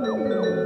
Hello,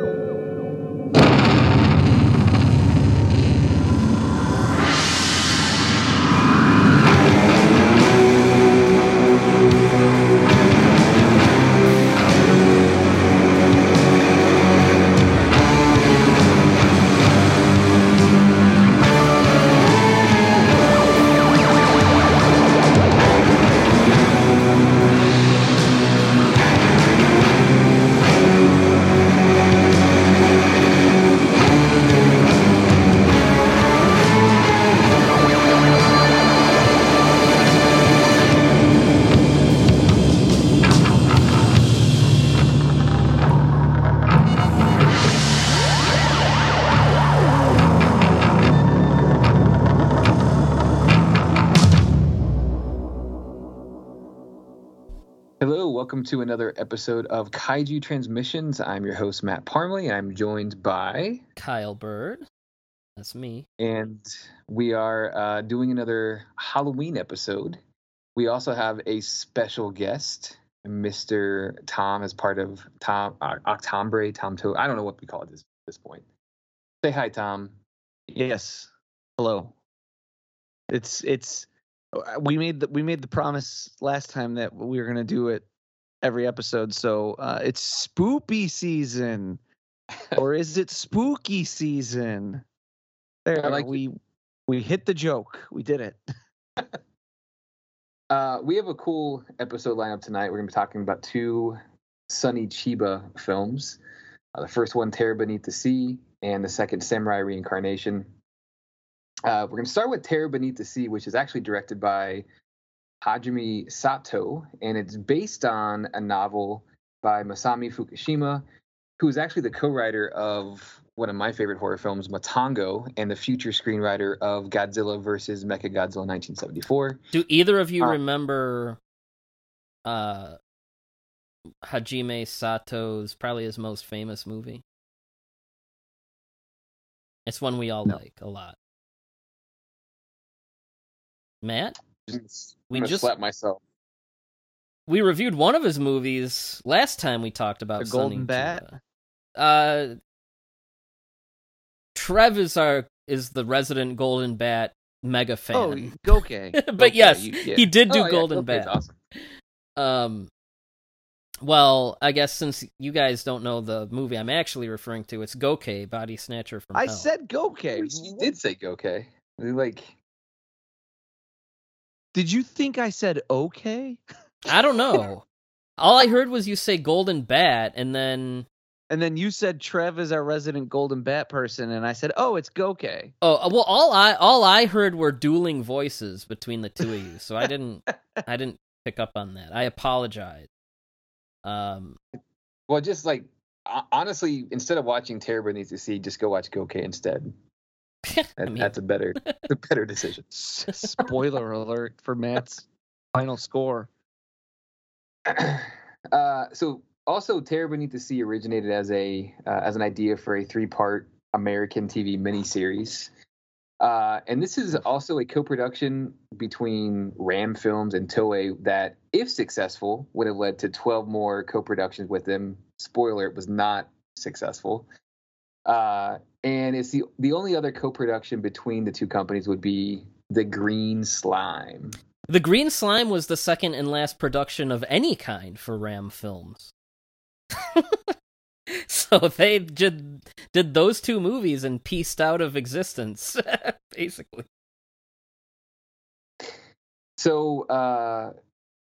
welcome to another episode of Kaiju Transmissions. I'm your host, Matt Parmley. I'm joined by, Kyle Bird. That's me. and we are uh, doing another Halloween episode. We also have a special guest, Mr. Tom, as part of Tom uh, Octombre, Tom To. I don't know what we call it this, at this point. Say hi, Tom. Yes. Hello. It's it's uh, we made the we made the promise last time that we were gonna do it every episode. So uh, it's spoopy season, or is it spooky season? There, like it. we we hit the joke. We did it. Uh, we have a cool episode lineup tonight. We're going to be talking about two Sonny Chiba films. Uh, the first one, Terror Beneath the Sea, and the second, Samurai Reincarnation. Uh, we're going to start with Terror Beneath the Sea, which is actually directed by Hajime Sato, and it's based on a novel by Masami Fukushima, who is actually the co-writer of one of my favorite horror films, Matango, and the future screenwriter of Godzilla vs. Mechagodzilla 1974. Do either of you Uh, remember uh Hajime Sato's probably his most famous movie? It's one we all No. like a lot. Matt, Just, We I'm just- slap myself. we reviewed one of his movies last time we talked about The Golden Bat? Chiba. Uh Trev is our is the resident Golden Bat mega fan. Oh, Goke. but Goke, yes, you- yeah. he did do Oh, Golden okay, Bat. Awesome. Um, well, I guess since you guys don't know the movie I'm actually referring to, it's Goke, Body Snatcher from I Hell. said Goke. You did say okay. Like Did you think I said okay? I don't know. All I heard was you say Golden Bat, and then And then you said Trev is our resident Golden Bat person, and I said, "Oh, it's Goke." oh well, all I all I heard were dueling voices between the two of you, so I didn't I didn't pick up on that. I apologize. Um, well, just like honestly, instead of watching Terror Beneath the Sea, just go watch Goke instead. I mean, that's a better, a better decision. Spoiler alert for Matt's final score. uh, so also Terror Beneath the Sea originated as a uh, as an idea for a three part American TV miniseries. Uh, and this is also a co-production between Ram Films and Toei that, if successful, would have led to 12 more co-productions with them. Spoiler: it was not successful. Uh, and it's the the only other co-production between the two companies would be the Green Slime. the Green Slime was the second and last production of any kind for Ram Films. so they did did those two movies and pieced out of existence, basically. So, uh,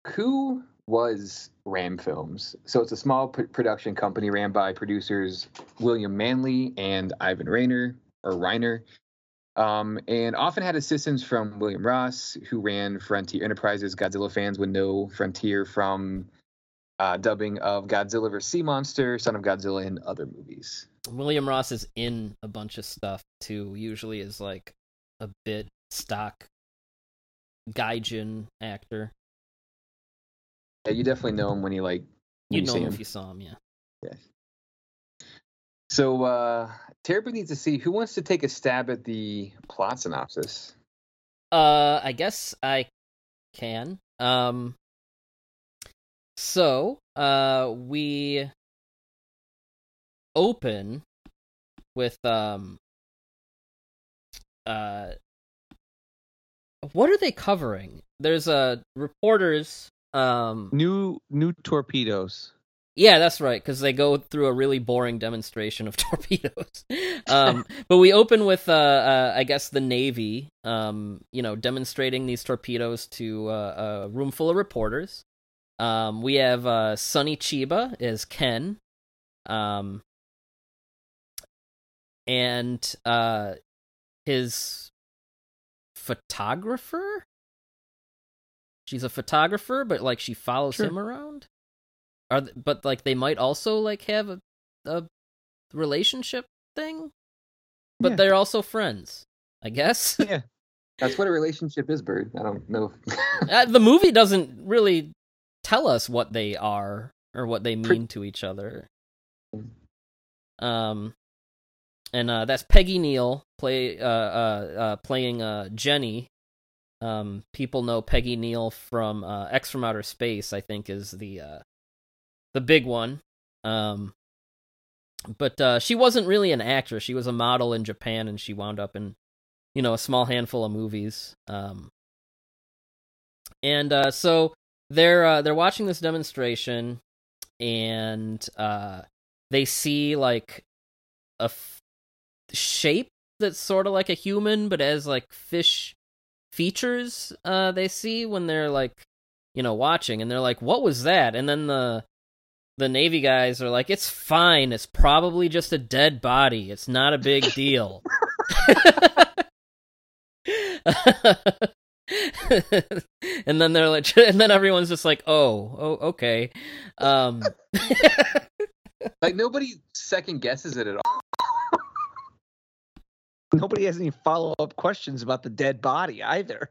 who was Ram Films? So, it's a small p- production company ran by producers William Manley and Ivan Rainer or Reiner, um, and often had assistance from William Ross, who ran Frontier Enterprises. Godzilla fans would know Frontier from uh, dubbing of Godzilla vs. Sea Monster, Son of Godzilla, and other movies. William Ross is in a bunch of stuff too. Usually is like a bit stock gaijin actor. Yeah, you definitely know him when you like. when You'd know him him. if you saw him, yeah. Yeah. So, uh, Terror Beneath the Sea who wants to take a stab at the plot synopsis. Uh, I guess I can. Um, so, uh, we open with um uh what are they covering? There's a uh, reporters um new new torpedoes. Yeah, that's right, because they go through a really boring demonstration of torpedoes. um, but we open with, uh, uh, I guess, the Navy, um, you know, demonstrating these torpedoes to uh, a room full of reporters. Um, we have uh, Sonny Chiba as Ken, um, and uh, his photographer. She's a photographer, but like she follows sure. him around. Are th- but like they might also like have a, a relationship thing, but yeah. they're also friends, I guess. Yeah, that's what a relationship is, Bird. I don't know. uh, the movie doesn't really tell us what they are or what they mean to each other. Um, and uh, that's Peggy Neal play uh, uh, uh playing uh Jenny. Um, people know Peggy Neal from uh, X from Outer Space. I think is the uh, the big one. Um, but uh, she wasn't really an actress. She was a model in Japan, and she wound up in, you know, a small handful of movies. Um, and uh, so they're uh, they're watching this demonstration, and uh, they see like a f- shape that's sort of like a human, but as like fish features. Uh, they see when they're like, you know, watching, and they're like, "What was that?" And then the the Navy guys are like, "It's fine. It's probably just a dead body. It's not a big deal." and then they're like, and then everyone's just like, "Oh, oh, okay." Um, like nobody second guesses it at all. Nobody has any follow up questions about the dead body either.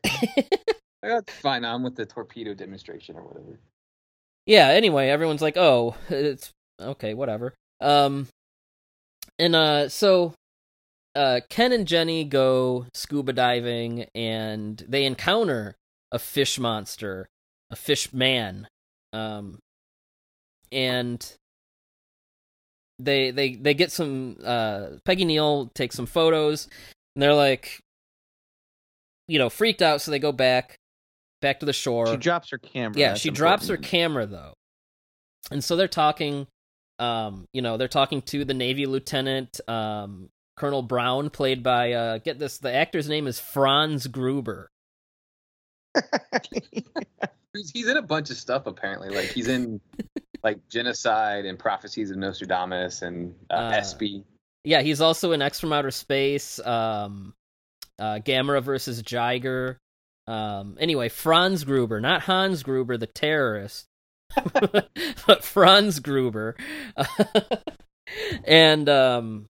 That's fine. I'm with the torpedo demonstration or whatever yeah, anyway, everyone's like, "Oh, it's okay, whatever." Um and uh so uh Ken and Jenny go scuba diving and they encounter a fish monster, a fish man. Um and they they they get some uh Peggy Neal takes some photos and they're like you know, freaked out so they go back back to the shore. She drops her camera. Yeah, she important. drops her camera though. And so they're talking um, you know, they're talking to the Navy lieutenant um Colonel Brown played by uh get this the actor's name is Franz Gruber. he's in a bunch of stuff apparently. Like he's in like genocide and prophecies of Nostradamus and uh, uh Espy. Yeah, he's also in X from Outer Space, um, uh, Gamera versus Jiger, um, anyway, Franz Gruber, not Hans Gruber, the terrorist, but Franz Gruber, and um,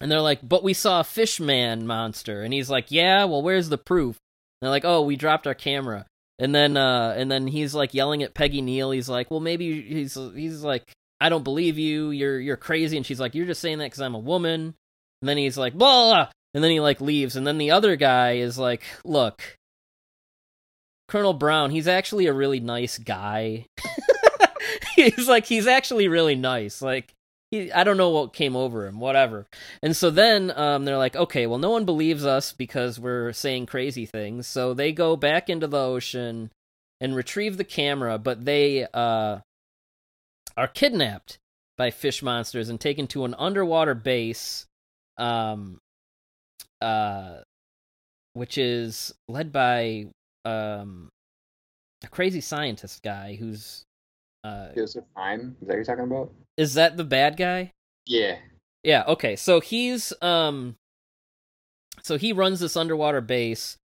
and they're like, "But we saw a fishman monster," and he's like, "Yeah, well, where's the proof?" And they're like, "Oh, we dropped our camera." And then uh, and then he's like yelling at Peggy Neal. He's like, "Well, maybe he's he's like, I don't believe you. You're you're crazy." And she's like, "You're just saying that because I'm a woman." And then he's like, blah, blah, and then he like leaves and then the other guy is like look colonel brown he's actually a really nice guy he's like he's actually really nice like he, i don't know what came over him whatever and so then um, they're like okay well no one believes us because we're saying crazy things so they go back into the ocean and retrieve the camera but they uh, are kidnapped by fish monsters and taken to an underwater base um, uh, which is led by um, a crazy scientist guy who's uh, Joseph Fiennes. Is that you're talking about? Is that the bad guy? Yeah. Yeah. Okay. So he's um, so he runs this underwater base.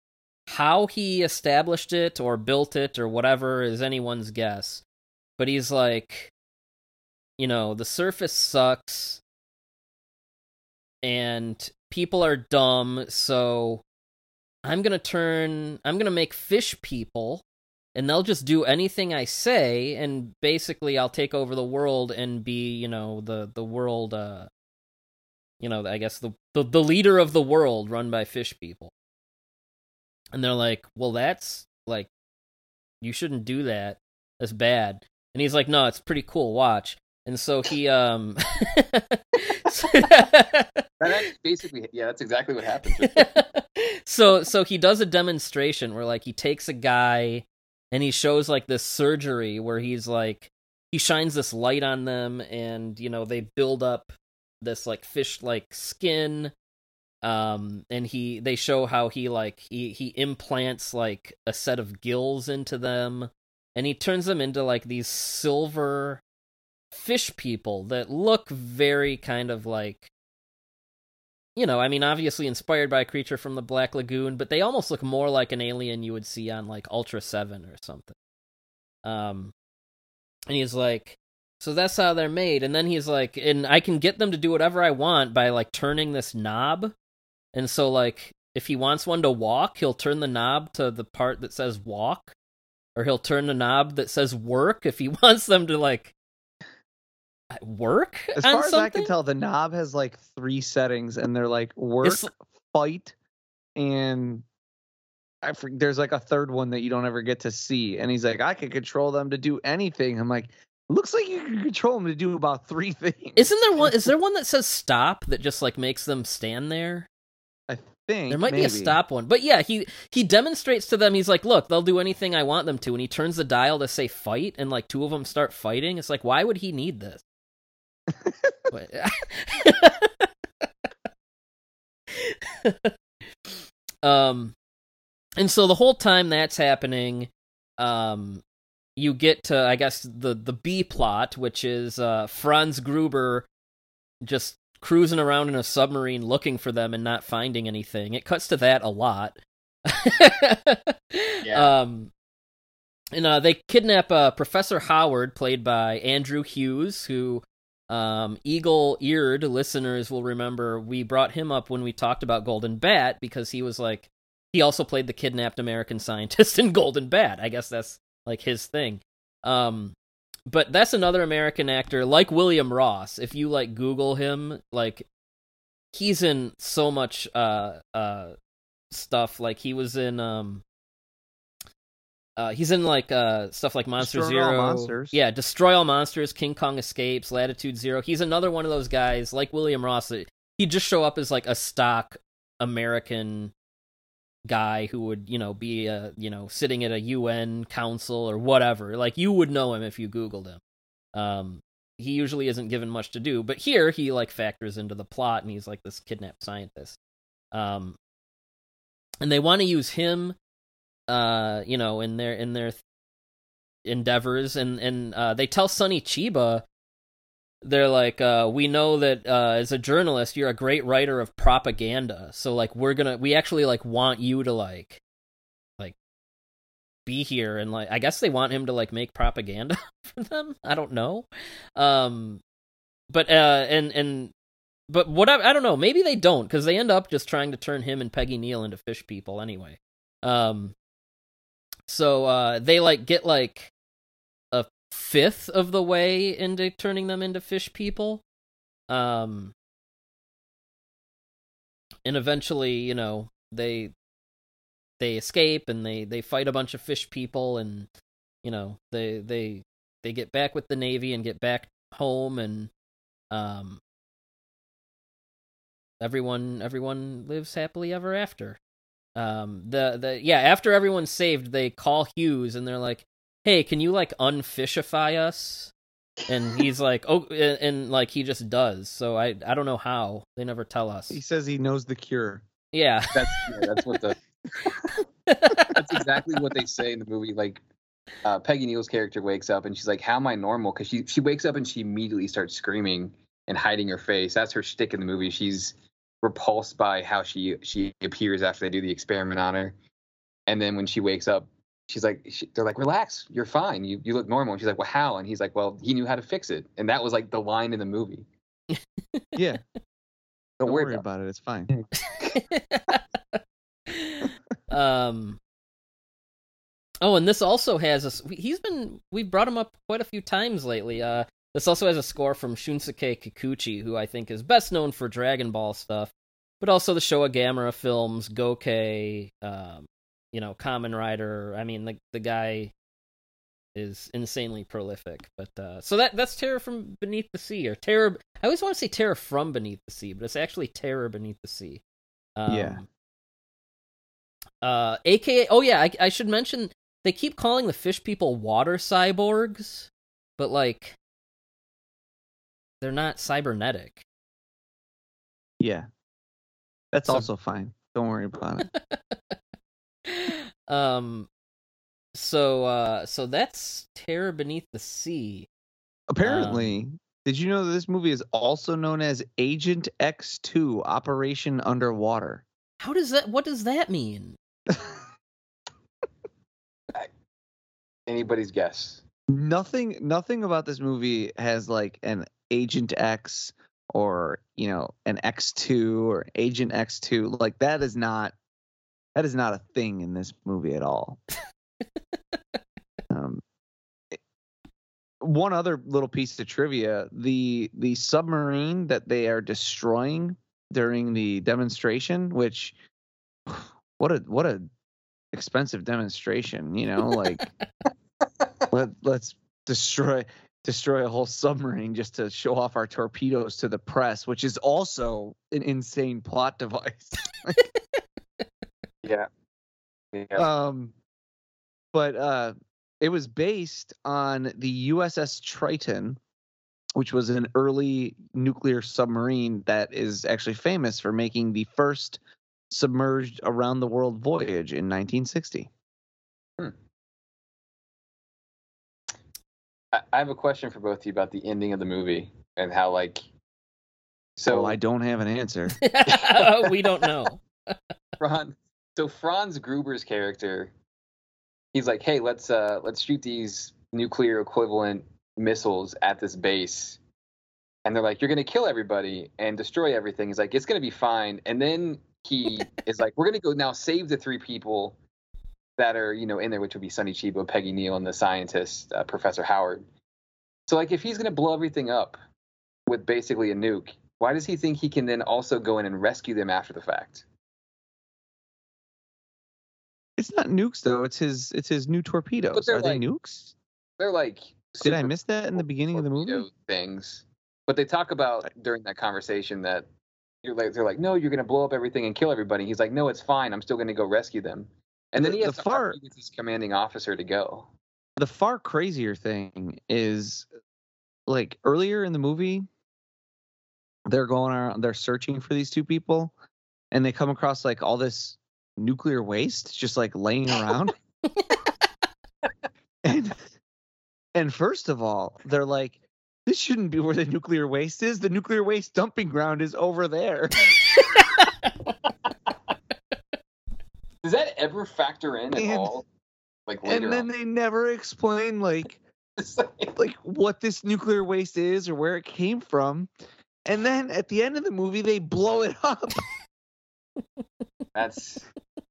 How he established it or built it or whatever is anyone's guess. But he's like, you know, the surface sucks and people are dumb, so I'm gonna turn I'm gonna make fish people and they'll just do anything I say and basically I'll take over the world and be, you know, the the world uh you know, I guess the the, the leader of the world run by fish people. And they're like, "Well, that's like you shouldn't do that. That's bad." And he's like, "No, it's pretty cool. Watch." and so he um That's basically yeah, that's exactly what happened so so he does a demonstration where like he takes a guy and he shows like this surgery where he's like he shines this light on them and you know they build up this like fish like skin um and he they show how he like he he implants like a set of gills into them and he turns them into like these silver fish people that look very kind of like you know, I mean, obviously inspired by a creature from the Black Lagoon, but they almost look more like an alien you would see on like Ultra Seven or something. Um, and he's like, so that's how they're made. And then he's like, and I can get them to do whatever I want by like turning this knob. And so, like, if he wants one to walk, he'll turn the knob to the part that says walk, or he'll turn the knob that says work if he wants them to like work. As far as I can tell, the knob has like three settings, and they're like work, It's- fight, and I there's like a third one that you don't ever get to see. And he's like, I can control them to do anything. I'm like, looks like you can control them to do about three things. Isn't there one? Is there one that says stop that just like makes them stand there? I think There might be a stop one, but yeah, he he demonstrates to them. He's like, "Look, they'll do anything I want them to," and he turns the dial to say "fight," and like two of them start fighting. It's like, why would he need this? But- um, and so the whole time that's happening, um, you get to I guess the the B plot, which is uh, Franz Gruber just cruising around in a submarine looking for them and not finding anything. It cuts to that a lot. Yeah. Um, and uh, they kidnap uh, Professor Howard, played by Andrew Hughes, who um, eagle-eared listeners will remember. We brought him up when we talked about Golden Bat because he was like he also played the kidnapped American scientist in Golden Bat. I guess that's like his thing. Um, but that's another American actor like William Ross. If you like Google him, like he's in so much uh uh stuff. Like he was in um uh he's in like uh stuff like Monster Destroy All Zero. Monsters. Yeah, Destroy All Monsters, King Kong Escapes, Latitude Zero. He's another one of those guys like William Ross. That he'd just show up as like a stock American guy who would, you know, be a, you know, sitting at a UN council or whatever. Like you would know him if you googled him. Um he usually isn't given much to do, but here he like factors into the plot and he's like this kidnapped scientist. Um and they want to use him uh you know in their in their endeavors and and uh they tell Sonny Chiba they're like uh we know that uh as a journalist you're a great writer of propaganda. So like we're gonna we actually like want you to like like be here and like i guess they want him to like make propaganda for them. I don't know. Um but uh and and but what I, I don't know. Maybe they don't because they end up just trying to turn him and peggy neal into fish people anyway. Um so uh they like get like a fifth of the way into turning them into fish people. Um and eventually you know they they escape and they they fight a bunch of fish people and you know they they they get back with the navy and get back home and um everyone everyone lives happily ever after um the the yeah after everyone's saved they call hughes and they're like hey can you like unfishify us and he's like oh and, and like he just does so i i don't know how they never tell us He says he knows the cure. yeah That's yeah, that's what the that's exactly what they say in the movie. Like uh, Peggy Neal's character wakes up and she's like, "How am I normal?" Because she she wakes up and she immediately starts screaming and hiding her face. That's her shtick in the movie. She's repulsed by how she she appears after they do the experiment on her, and then when she wakes up, she's like, she, they're like, "Relax, you're fine. You you look normal." And she's like, "Well, how?" And he's like, "Well, he knew how to fix it." And that was like the line in the movie. Yeah, Don't, don't worry worry about. it. It's fine. um oh and this also has us. He's been we've brought him up quite a few times lately uh this also has a score from shunsuke kikuchi who i think is best known for dragon ball stuff but also the showa gamera films Goke um you know Kamen Rider i mean the, the guy is insanely prolific. But uh, so that that's Terror from Beneath the Sea or Terror. I always want to say Terror from Beneath the Sea, but it's actually Terror Beneath the Sea. Um, Yeah. Uh, AKA. Oh yeah, I, I should mention they keep calling the fish people water cyborgs, but like they're not cybernetic. Yeah. That's So- also fine. Don't worry about it. um so uh so that's terror beneath the sea Apparently, did you know that this movie is also known as Agent X2 Operation Underwater? how does that what does that mean Anybody's guess. nothing nothing about this movie has like an Agent X or, you know, an X2 or Agent X2. Like that is not that is not a thing in this movie at all. um it- one other little piece of trivia, the the submarine that they are destroying during the demonstration, which what a what a expensive demonstration, you know, like let let's destroy destroy a whole submarine just to show off our torpedoes to the press, which is also an insane plot device. Yeah. Yeah. um but uh it was based on the USS Triton which was an early nuclear submarine that is actually famous for making the first submerged around the world voyage in 1960. I, I have a question for both of you about the ending of the movie and how like so So I don't have an answer. we don't know Franz so Franz Gruber's character he's like, "Hey, let's uh let's shoot these nuclear equivalent missiles at this base." And they're like, "You're going to kill everybody and destroy everything." He's like, "It's going to be fine." And then he is like, "We're going to go now save the three people that are, you know, in there, which would be Sonny Chiba, Peggy Neal, and the scientist, uh, Professor Howard." So like if he's going to blow everything up with basically a nuke, why does he think he can then also go in and rescue them after the fact? It's not nukes though. It's his it's his new torpedoes. Are they nukes? They're like Did I miss that in the beginning of the movie? things. But they talk about during that conversation that you're like they're like, no, you're gonna blow up everything and kill everybody. He's like, no, it's fine. I'm still gonna go rescue them. And then The- he has the far- argue with his commanding officer to go. the far crazier thing is like earlier in the movie they're going around they're searching for these two people and they come across like all this nuclear waste just like laying around. And and first of all they're like this shouldn't be where the nuclear waste is. The nuclear waste dumping ground is over there Does that ever factor in at And- all? Like later and then on. they never explain like like- what this nuclear waste is or where it came from. And then at the end of the movie, they blow it up. that's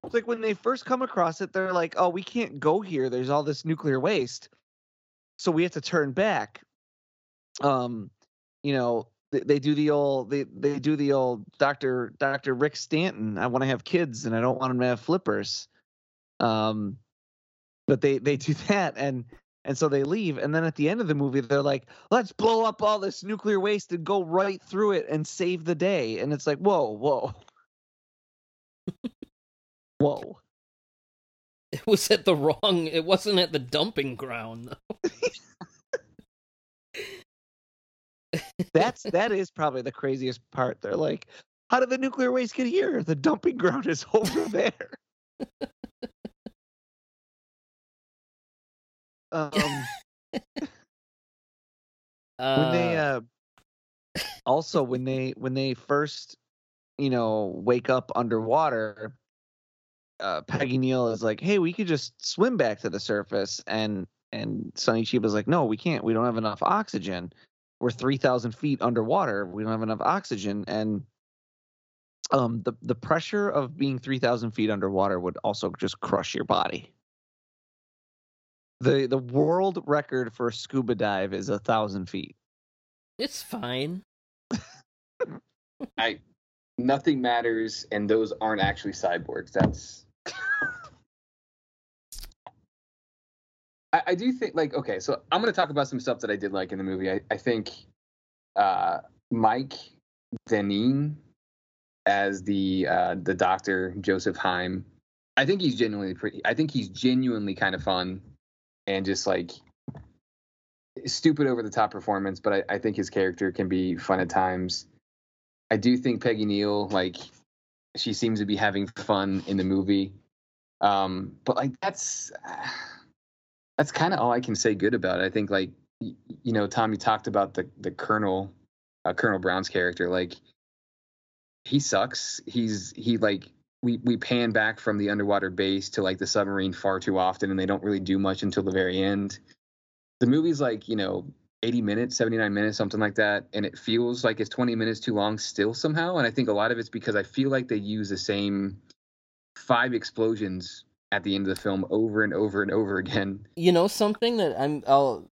It's like when they first come across it, they're like, "Oh, we can't go here. There's all this nuclear waste, so we have to turn back." Um, you know, they, they do the old they they do the old Doctor Doctor Rick Stanton. I want to have kids, and I don't want them to have flippers. Um, but they they do that, and and so they leave, and then at the end of the movie, they're like, "Let's blow up all this nuclear waste and go right through it and save the day." And it's like, whoa, whoa. Whoa. it was at the wrong it wasn't at the dumping ground That's that is probably the craziest part. They're like, how did the nuclear waste get here? The dumping ground is over there. um, when they uh, also when they when they first you know wake up underwater, uh, Peggy Neal is like, hey, we could just swim back to the surface, and and Sonny Chiba's like, no, we can't. We don't have enough oxygen. We're three thousand feet underwater. We don't have enough oxygen, and um, the the pressure of being three thousand feet underwater would also just crush your body. the The world record for a scuba dive is a thousand feet. it's fine I nothing matters and those aren't actually cyborgs. That's I, I do think like okay, so I'm gonna talk about some stuff that I did like in the movie. I, I think uh, Mike Deneen as the uh, the doctor Joseph Heim. I think he's genuinely pretty. I think he's genuinely kind of fun and just like stupid over the top performance, but I, I think his character can be fun at times. I do think Peggy Neal, like, she seems to be having fun in the movie. Um, but like that's that's kind of all I can say good about it. I think like you know, Tom, you talked about the the Colonel, uh, Colonel Brown's character. Like he sucks. He's he like we we pan back from the underwater base to like the submarine far too often, and they don't really do much until the very end. The movie's like you know 80 minutes, 79 minutes, something like that, and it feels like it's 20 minutes too long still somehow. And I think a lot of it's because I feel like they use the same five explosions at the end of the film over and over and over again. You know something that I'm I'll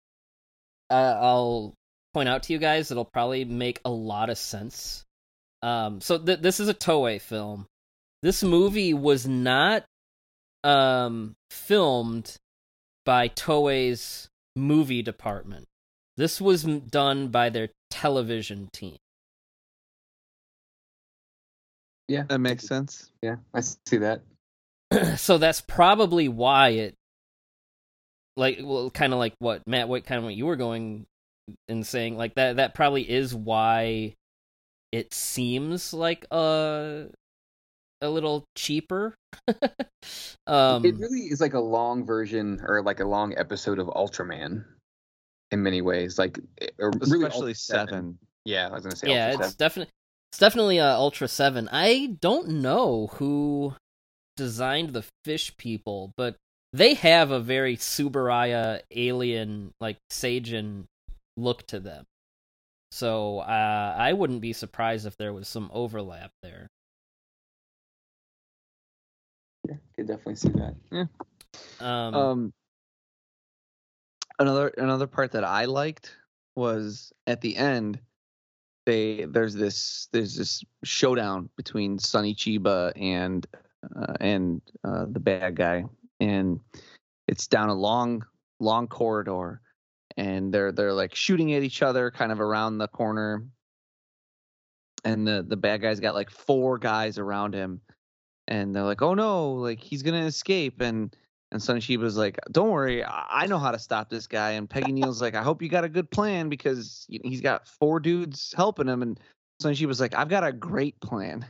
uh, I'll point out to you guys that'll probably make a lot of sense. Um, so th- this is a Toei film. This movie was not um filmed by Toei's movie department. This was m- done by their television team. Yeah, That makes sense. Yeah, I see that. so that's probably why it like well kind of like what Matt what kind of what you were going and saying like that that probably is why it seems like a a little cheaper um it really is like a long version or like a long episode of Ultraman in many ways. Like, really Especially Ultra seven. Yeah, I was gonna say. yeah Ultra it's definitely it's definitely uh, ultra 7 i don't know who designed the fish people but they have a very Tsuburaya alien like Sajin look to them so uh, i wouldn't be surprised if there was some overlap there Yeah, could definitely see that. um, Um, another another part that I liked was at the end. They there's this there's this showdown between Sonny Chiba and uh, and uh, the bad guy, and it's down a long long corridor, and they're they're like shooting at each other, kind of around the corner, and the the bad guy's got like four guys around him, and they're like, oh no, like he's gonna escape, and and Sonny Chiba's like, "Don't worry, I know how to stop this guy." And Peggy Neal's like, "I hope you got a good plan because he's got four dudes helping him." And Sonny Chiba's like, "I've got a great plan."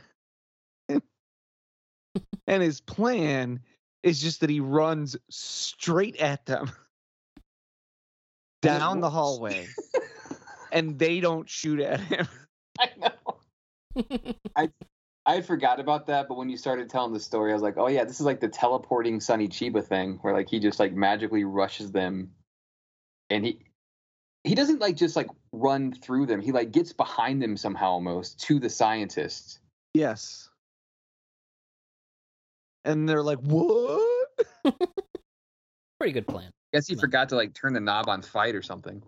And his plan is just that he runs straight at them down the hallway, and they don't shoot at him. I know. I I forgot about that, but when you started telling the story, I was like, oh yeah, this is like the teleporting Sonny Chiba thing, where like he just like magically rushes them, and he he doesn't like just like run through them. He like gets behind them somehow almost to the scientists. Yes. And they're like, "What?" pretty good plan guess he No. forgot to like turn the knob on fight or something.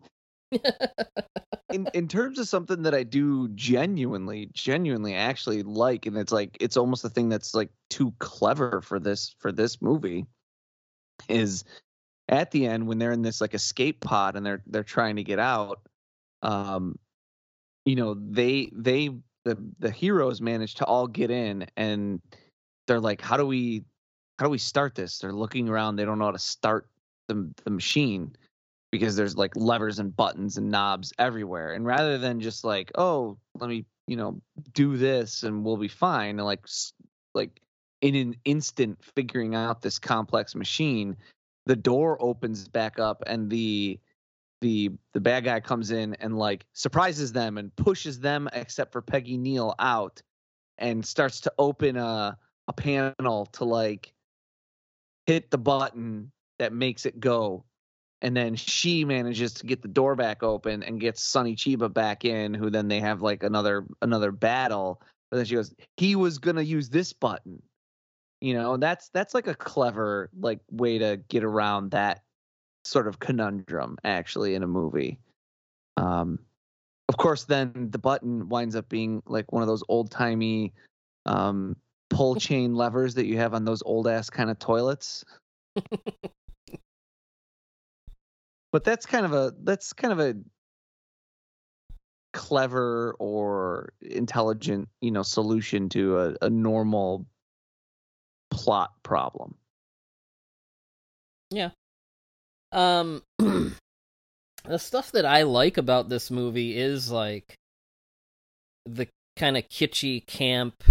in in terms of something that I do genuinely, genuinely actually like, and it's like it's almost a thing that's like too clever for this for this movie, is at the end when they're in this like escape pod and they're they're trying to get out, um, you know they they the the heroes manage to all get in and they're like, how do we how do we start this? They're looking around, they don't know how to start the the machine because there's like levers and buttons and knobs everywhere. And rather than just like, oh, let me, you know, do this and we'll be fine, and like, like in an instant figuring out this complex machine, the door opens back up and the the the bad guy comes in and like surprises them and pushes them except for Peggy Neal out and starts to open a a panel to like hit the button that makes it go and then she manages to get the door back open and gets Sonny Chiba back in, who then they have like another another battle. But then she goes, he was gonna use this button, you know. That's that's like a clever like way to get around that sort of conundrum actually in a movie. Um, of course, then the button winds up being like one of those old timey um, pull chain levers that you have on those old ass kind of toilets. but that's kind of a that's kind of a clever or intelligent you know solution to a, a normal plot problem Yeah. Um, the stuff that I like about this movie is like the kind of kitschy camp,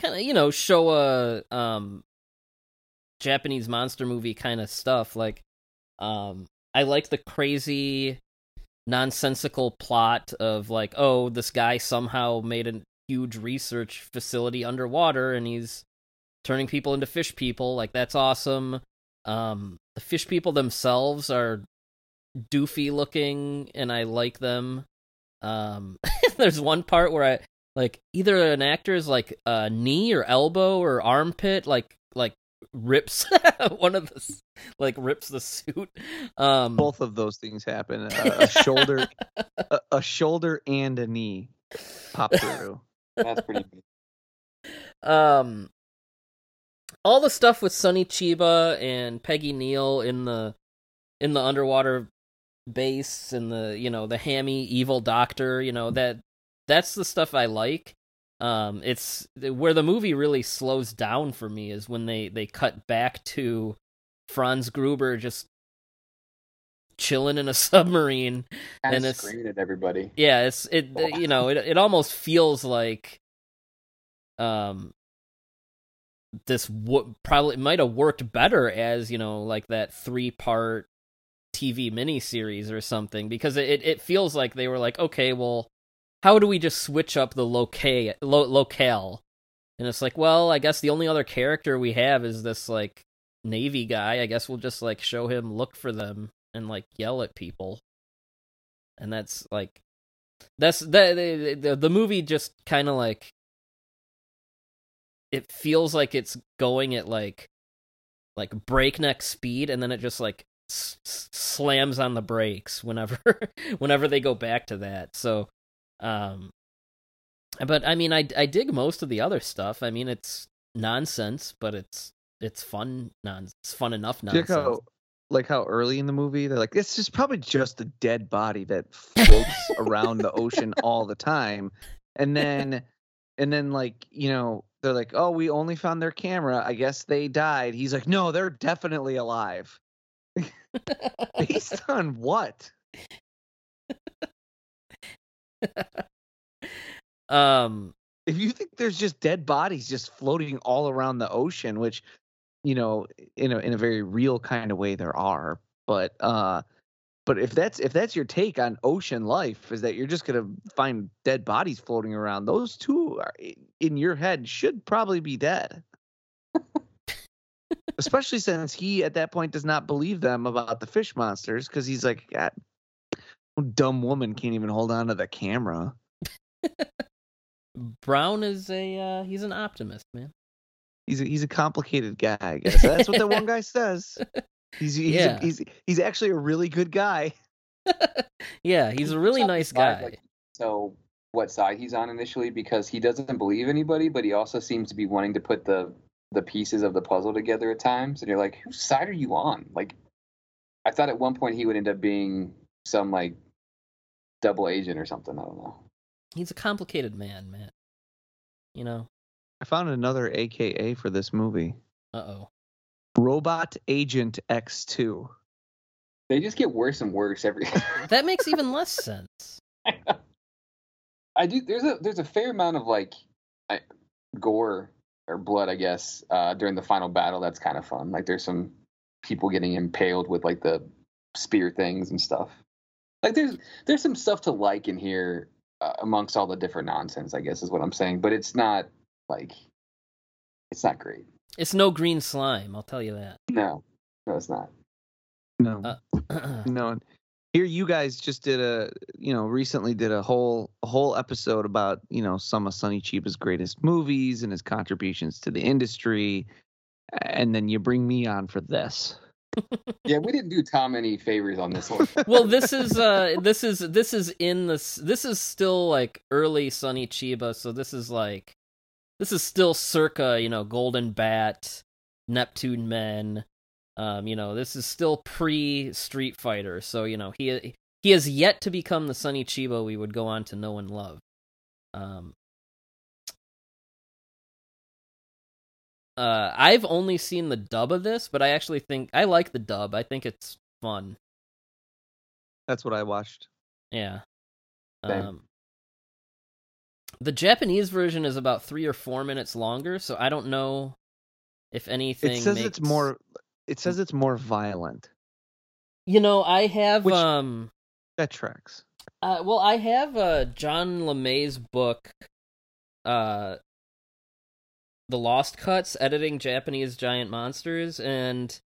kind of you know Showa um Japanese monster movie kind of stuff. Like, um, I like the crazy nonsensical plot of like, oh, this guy somehow made a huge research facility underwater and he's turning people into fish people. Like, that's awesome. Um, the fish people themselves are doofy looking, and I like them. Um, there's one part where I like either an actor's like uh, knee or elbow or armpit like like rips one of the like rips the suit. Um, both of those things happen a, a shoulder a, a shoulder and a knee pop through That's pretty. Big. um all the stuff with Sonny Chiba and Peggy Neal in the in the underwater base and the you know the hammy evil doctor you know that that's the stuff I like um it's where the movie really slows down for me is when they they cut back to Franz Gruber just chilling in a submarine And it's- screaming at everybody. yeah it's it you know it it almost feels like um this w- probably might have worked better as you know like that three part TV miniseries or something because it it feels like they were like okay well how do we just switch up the locale lo- locale? And it's like well I guess the only other character we have is this like navy guy. I guess we'll just like show him look for them and like yell at people. And that's like that's that the, the, the movie just kind of like it feels like it's going at like like breakneck speed and then it just like s- slams on the brakes whenever whenever they go back to that. So um but i mean i i dig most of the other stuff i mean it's nonsense but it's it's fun non it's fun enough nonsense like how, like how early in the movie they're like, it's just probably just a dead body that floats around the ocean all the time, and then, and then like you know they're like, oh, we only found their camera. I guess they died. He's like, no, they're definitely alive. Based on what? um If you think there's just dead bodies just floating all around the ocean, which you know, in a in a very real kind of way there are, but uh but if that's if that's your take on ocean life is that you're just going to find dead bodies floating around, those two are in your head should probably be dead. Especially since he at that point does not believe them about the fish monsters cuz he's like God, dumb woman can't even hold on to the camera. brown is a uh he's an optimist man He's a, he's a complicated guy, I guess. That's what that one guy says. He's he's, Yeah. a, he's he's actually a really good guy. yeah he's a really nice guy like, so what side he's on initially because he doesn't believe anybody, but he also seems to be wanting to put the the pieces of the puzzle together at times. And you're like, whose side are you on? Like, I thought at one point he would end up being some like double agent or something. I don't know. he's a complicated man man you know I found another AKA for this movie. uh-oh Robot Agent X2. They just get worse and worse every. that makes even less sense I do. There's a there's a fair amount of like I, gore or blood, I guess, uh, during the final battle. That's kind of fun. Like there's some people getting impaled with like the spear things and stuff. Like there's there's some stuff to like in here uh, amongst all the different nonsense. I guess is what I'm saying. But it's not like it's not great. it's no green slime i'll tell you that No, no, it's not. No. Uh, no. Here you guys just did a you know, recently did a whole a whole episode about, you know, some of Sonny Chiba's greatest movies and his contributions to the industry. And then you bring me on for this. Yeah, we didn't do Tom any favors on this one. well this is uh this is this is in this this is still like early Sonny Chiba so this is like this is still circa you know golden bat neptune men Um, you know, this is still pre Street Fighter, so you know he he has yet to become the Sonny Chiba we would go on to know and love. Um, uh, I've only seen the dub of this, but I actually think I like the dub. I think it's fun. That's what I watched. Yeah. Um, the Japanese version is about three or four minutes longer, so I don't know if anything. It says makes... it's more. It says it's more violent. You know, I have Which- um. That tracks. Uh, well, I have uh, John LeMay's book, uh, The Lost Cuts, editing Japanese giant monsters, and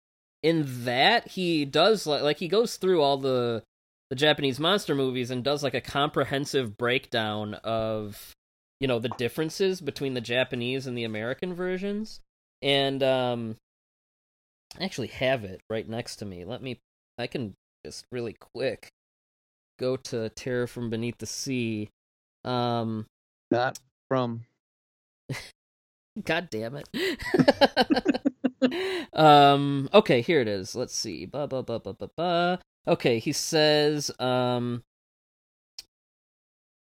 in that he does like like he goes through all the the Japanese monster movies and does like a comprehensive breakdown of you know the differences between the Japanese and the American versions, and um, I actually have it right next to me. Let me I can just really quick go to Terror from Beneath the Sea. Um, Not from. God damn it. um, okay, here it is. Let's see. Ba ba ba ba ba ba. Okay, he says um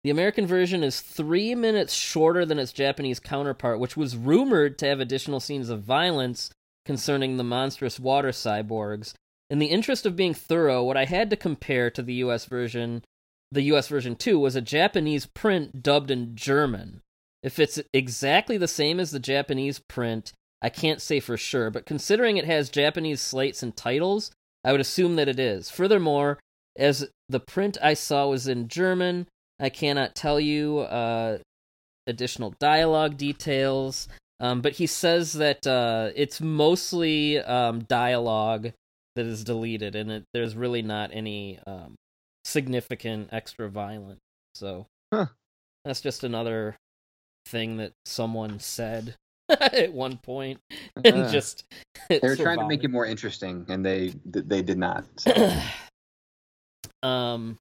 the American version is three minutes shorter than its Japanese counterpart, which was rumored to have additional scenes of violence concerning the monstrous water cyborgs. In the interest of being thorough, what I had to compare to the US version, the US version 2, was a Japanese print dubbed in German. If it's exactly the same as the Japanese print, I can't say for sure, but considering it has Japanese slates and titles, I would assume that it is. Furthermore, as the print I saw was in German, I cannot tell you uh, additional dialogue details. Um, but he says that uh, it's mostly um, dialogue that is deleted, and it, there's really not any um, significant extra violence. So Huh. that's just another thing that someone said at one point, and Uh, just They were trying to make it more interesting, and they they did not. So. um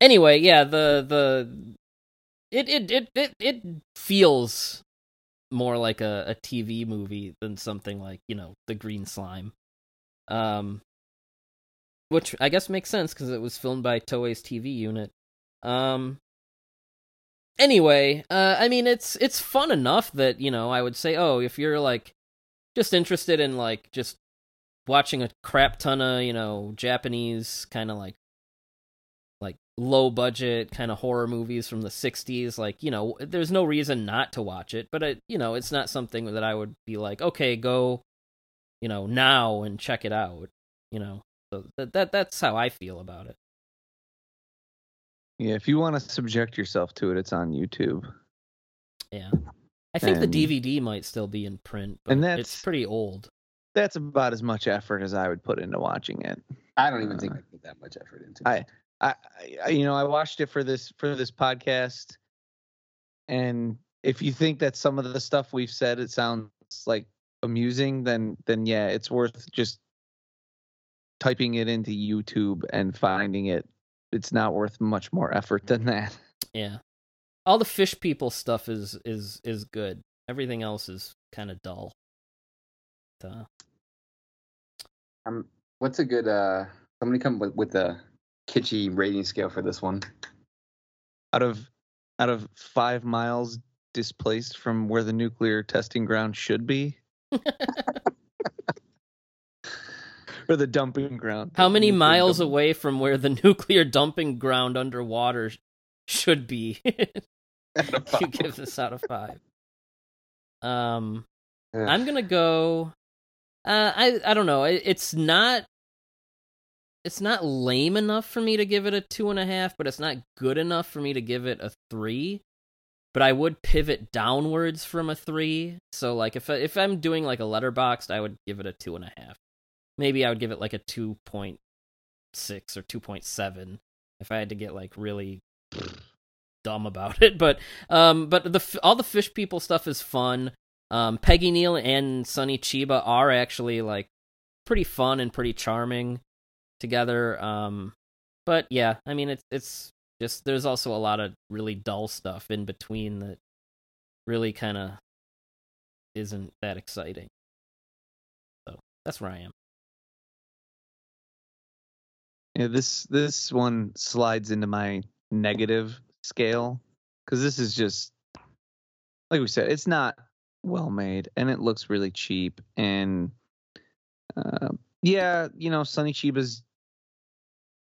anyway yeah the the it it it it, it feels more like a, a tv movie than something like you know the green slime um which i guess makes sense because it was filmed by toei's tv unit um anyway uh i mean it's it's fun enough that you know i would say oh if you're like just interested in like just watching a crap ton of you know Japanese kind of like like low budget kind of horror movies from the 60s like you know there's no reason not to watch it but it you know it's not something that I would be like okay go you know now and check it out you know? So that, that that's how I feel about it Yeah, if you want to subject yourself to it, it's on YouTube. yeah I think And- the DVD might still be in print but And it's pretty old That's about as much effort as I would put into watching it. I don't even think uh, I put that much effort into it. I, I, you know, I watched it for this for this podcast, and if you think that some of the stuff we've said it sounds like amusing, then then yeah, it's worth just typing it into YouTube and finding it. It's not worth much more effort than that. yeah all the fish people stuff is is is good everything else is kind of dull uh, Um, what's a good uh? Somebody come with with a kitschy rating scale for this one. Out of out of five miles displaced from where the nuclear testing ground should be. or the dumping ground. How many miles dumping- away from where the nuclear dumping ground underwater should be? you give this out of five. Um, Ugh. I'm gonna go. Uh, I I don't know. It, it's not. It's not lame enough for me to give it a two and a half, but it's not good enough for me to give it a three. But I would pivot downwards from a three. So like if I, if I'm doing like a Letterboxd, I would give it a two and a half. Maybe I would give it like a two point six or two point seven if I had to get like really dumb about it. But um, but the all the fish people stuff is fun. Um, Peggy Neal and Sonny Chiba are actually like pretty fun and pretty charming together. Um, but yeah, I mean it's it's just there's also a lot of really dull stuff in between that really kind of isn't that exciting. So That's where I am. Yeah, this this one slides into my negative scale because this is just like we said, it's not well made and it looks really cheap and uh, yeah, you know, Sonny Chiba's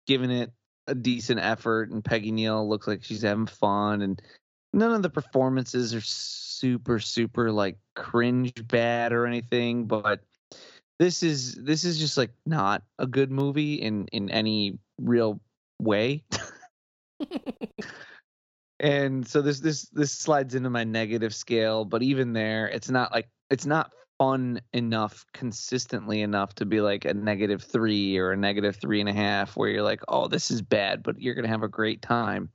giving it a decent effort and Peggy Neal looks like she's having fun and none of the performances are super super like cringe bad or anything, but this is this is just like not a good movie in in any real way. and so this this this slides into my negative scale, but even there, it's not like it's not fun enough consistently enough to be like a negative three or a negative three and a half where you're like, oh, this is bad, but you're gonna have a great time.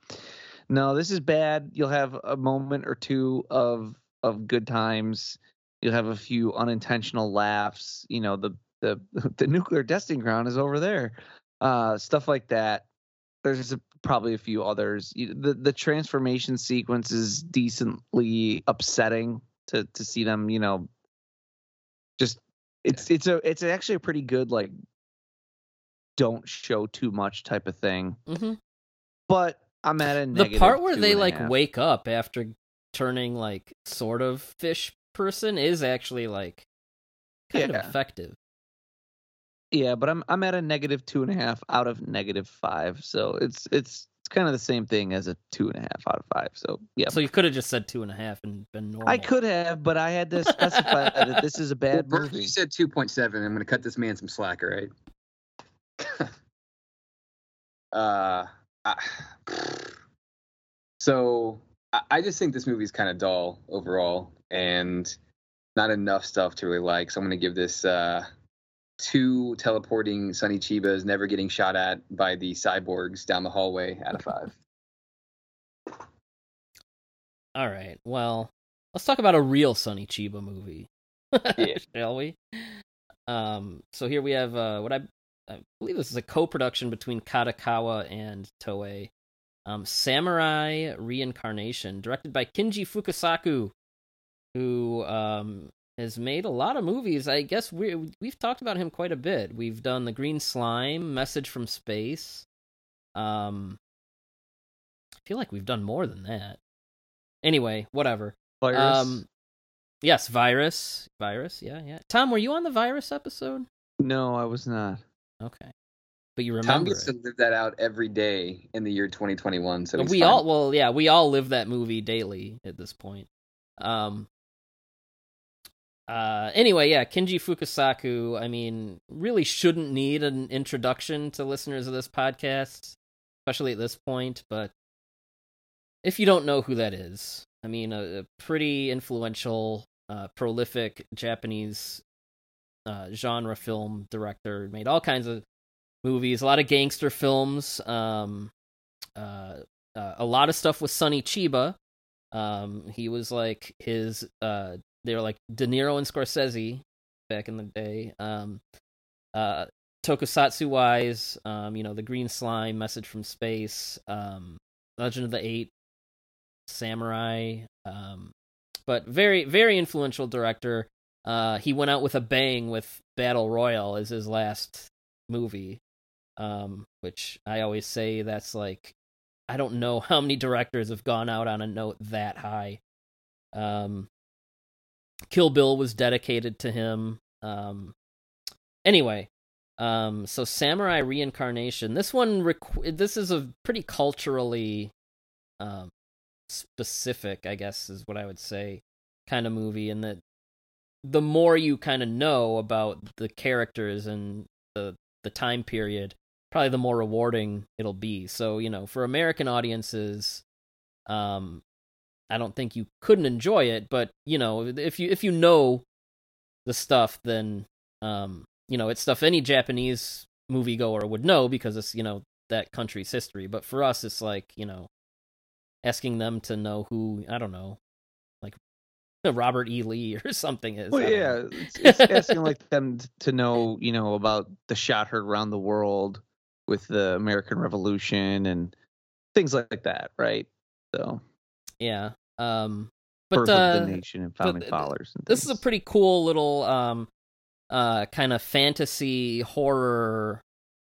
No, this is bad. You'll have a moment or two of of good times You'll have a few unintentional laughs. You know, the the the nuclear testing ground is over there. Uh, stuff like that. There's a, probably a few others. The the transformation sequence is decently upsetting to to see them. You know, just it's it's a it's actually a pretty good like don't show too much type of thing. Mm-hmm. But I'm at a the part where they like half. wake up after turning like sort of fish person is actually like kind Yeah. of effective. Yeah, but I'm I'm at a negative two and a half out of negative five, so it's it's it's kind of the same thing as a two and a half out of five. So yeah, So you could have just said two and a half and been normal. I could have, but I had to specify that this is a bad Brooke, movie. you said 2.7. I'm going to cut this man some slack, all right? uh, I, so I, just think this movie's kind of dull overall and not enough stuff to really like. So I'm going to give this uh, two teleporting Sonny Chibas never getting shot at by the cyborgs down the hallway out of five. All right. Well, let's talk about a real Sonny Chiba movie. Yeah. Shall we? Um, so here we have uh, what I, I believe this is a co-production between Kadokawa and Toei. Um, Samurai Reincarnation, directed by Kinji Fukasaku, who um, has made a lot of movies. I guess we we've talked about him quite a bit. We've done The Green Slime, Message from Space. Um, I feel like we've done more than that. Anyway, whatever. Virus. Um, yes, virus, virus. Yeah, yeah. Tom, were you on the virus episode? no, I was not. Okay, but you Tom remember gets it. to live that out every day in the year 2021. So we fine. all well, yeah, we all live that movie daily at this point. Um. Uh. Anyway, yeah, Kinji Fukasaku. I mean, really shouldn't need an introduction to listeners of this podcast, especially at this point. But if you don't know who that is, I mean, a, a pretty influential, uh, prolific Japanese uh, genre film director. Made all kinds of movies, a lot of gangster films. Um, uh, uh, a lot of stuff with Sonny Chiba. Um, he was like his. Uh, they were like De Niro and Scorsese back in the day. Um, uh, Tokusatsu wise, um, you know, the Green Slime, Message from Space, um, Legend of the Eight, Samurai. Um, but very, very influential director. Uh, he went out with a bang with Battle Royale as his last movie. Um, which I always say that's like I don't know how many directors have gone out on a note that high. Um, Kill Bill was dedicated to him. Um, anyway, um, so Samurai Reincarnation. This one, requ- this is a pretty culturally um, specific, I guess, is what I would say, kind of movie. And that, the more you kind of know about the characters and the the time period, probably the more rewarding it'll be. So, you know, for American audiences, um I don't think you couldn't enjoy it, but you know, if you if you know the stuff then um you know, it's stuff any Japanese moviegoer would know because it's, you know, that country's history. But for us it's like, you know, asking them to know who, I don't know, like Robert E. Lee or something is. Well, yeah, it's, it's asking like them to know, you know, about the shot heard around the world with the American Revolution and things like that, right? So, Yeah. Um but uh the nation and founding th- fathers. And this is a pretty cool little um uh, kind of fantasy horror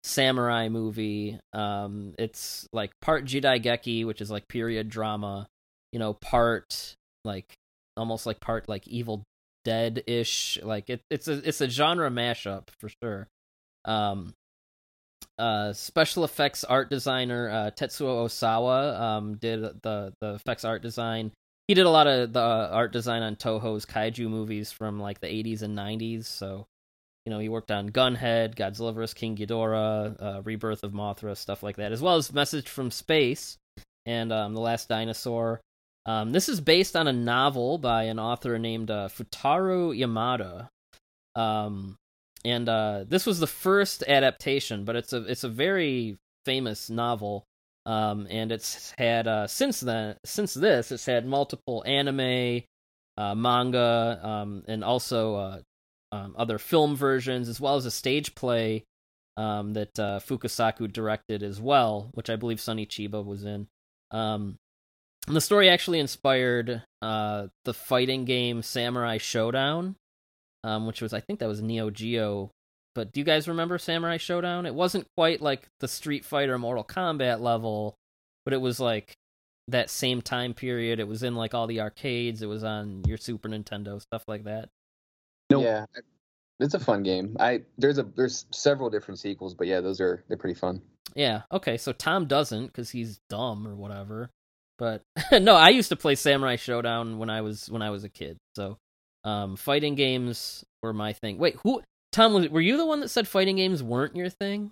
samurai movie. Um, it's like part Jidai Geki, which is like period drama, you know, part like almost like part like Evil Dead ish. Like it, it's a it's a genre mashup for sure. Um, uh, special effects art designer uh, Tetsuo Osawa um, did the the effects art design. He did a lot of the art design on Toho's kaiju movies from like the 80s and 90s. So, you know, he worked on Gunhead, Godzilla vs King Ghidorah, uh, Rebirth of Mothra, stuff like that, as well as Message from Space and um, The Last Dinosaur. Um, this is based on a novel by an author named uh, Futaro Yamada. Um, and uh, this was the first adaptation, but it's a it's a very famous novel. Um, and it's had uh, since then since this it's had multiple anime, uh, manga, um, and also uh, um, other film versions as well as a stage play um, that uh, Fukasaku directed as well, which I believe Sonny Chiba was in. Um, the story actually inspired uh, the fighting game Samurai Shodown, um, which was I think that was Neo Geo. But do you guys remember Samurai Shodown? It wasn't quite like the Street Fighter Mortal Kombat level, but it was like that same time period. It was in like all the arcades. It was on your Super Nintendo, stuff like that. Nope. Yeah, it's a fun game. I there's a there's several different sequels, but yeah, those are they're pretty fun. Yeah. Okay. So Tom doesn't because he's dumb or whatever. But no, I used to play Samurai Shodown when I was when I was a kid. So um, fighting games were my thing. Wait, who? Tom, was, were you the one that said fighting games weren't your thing?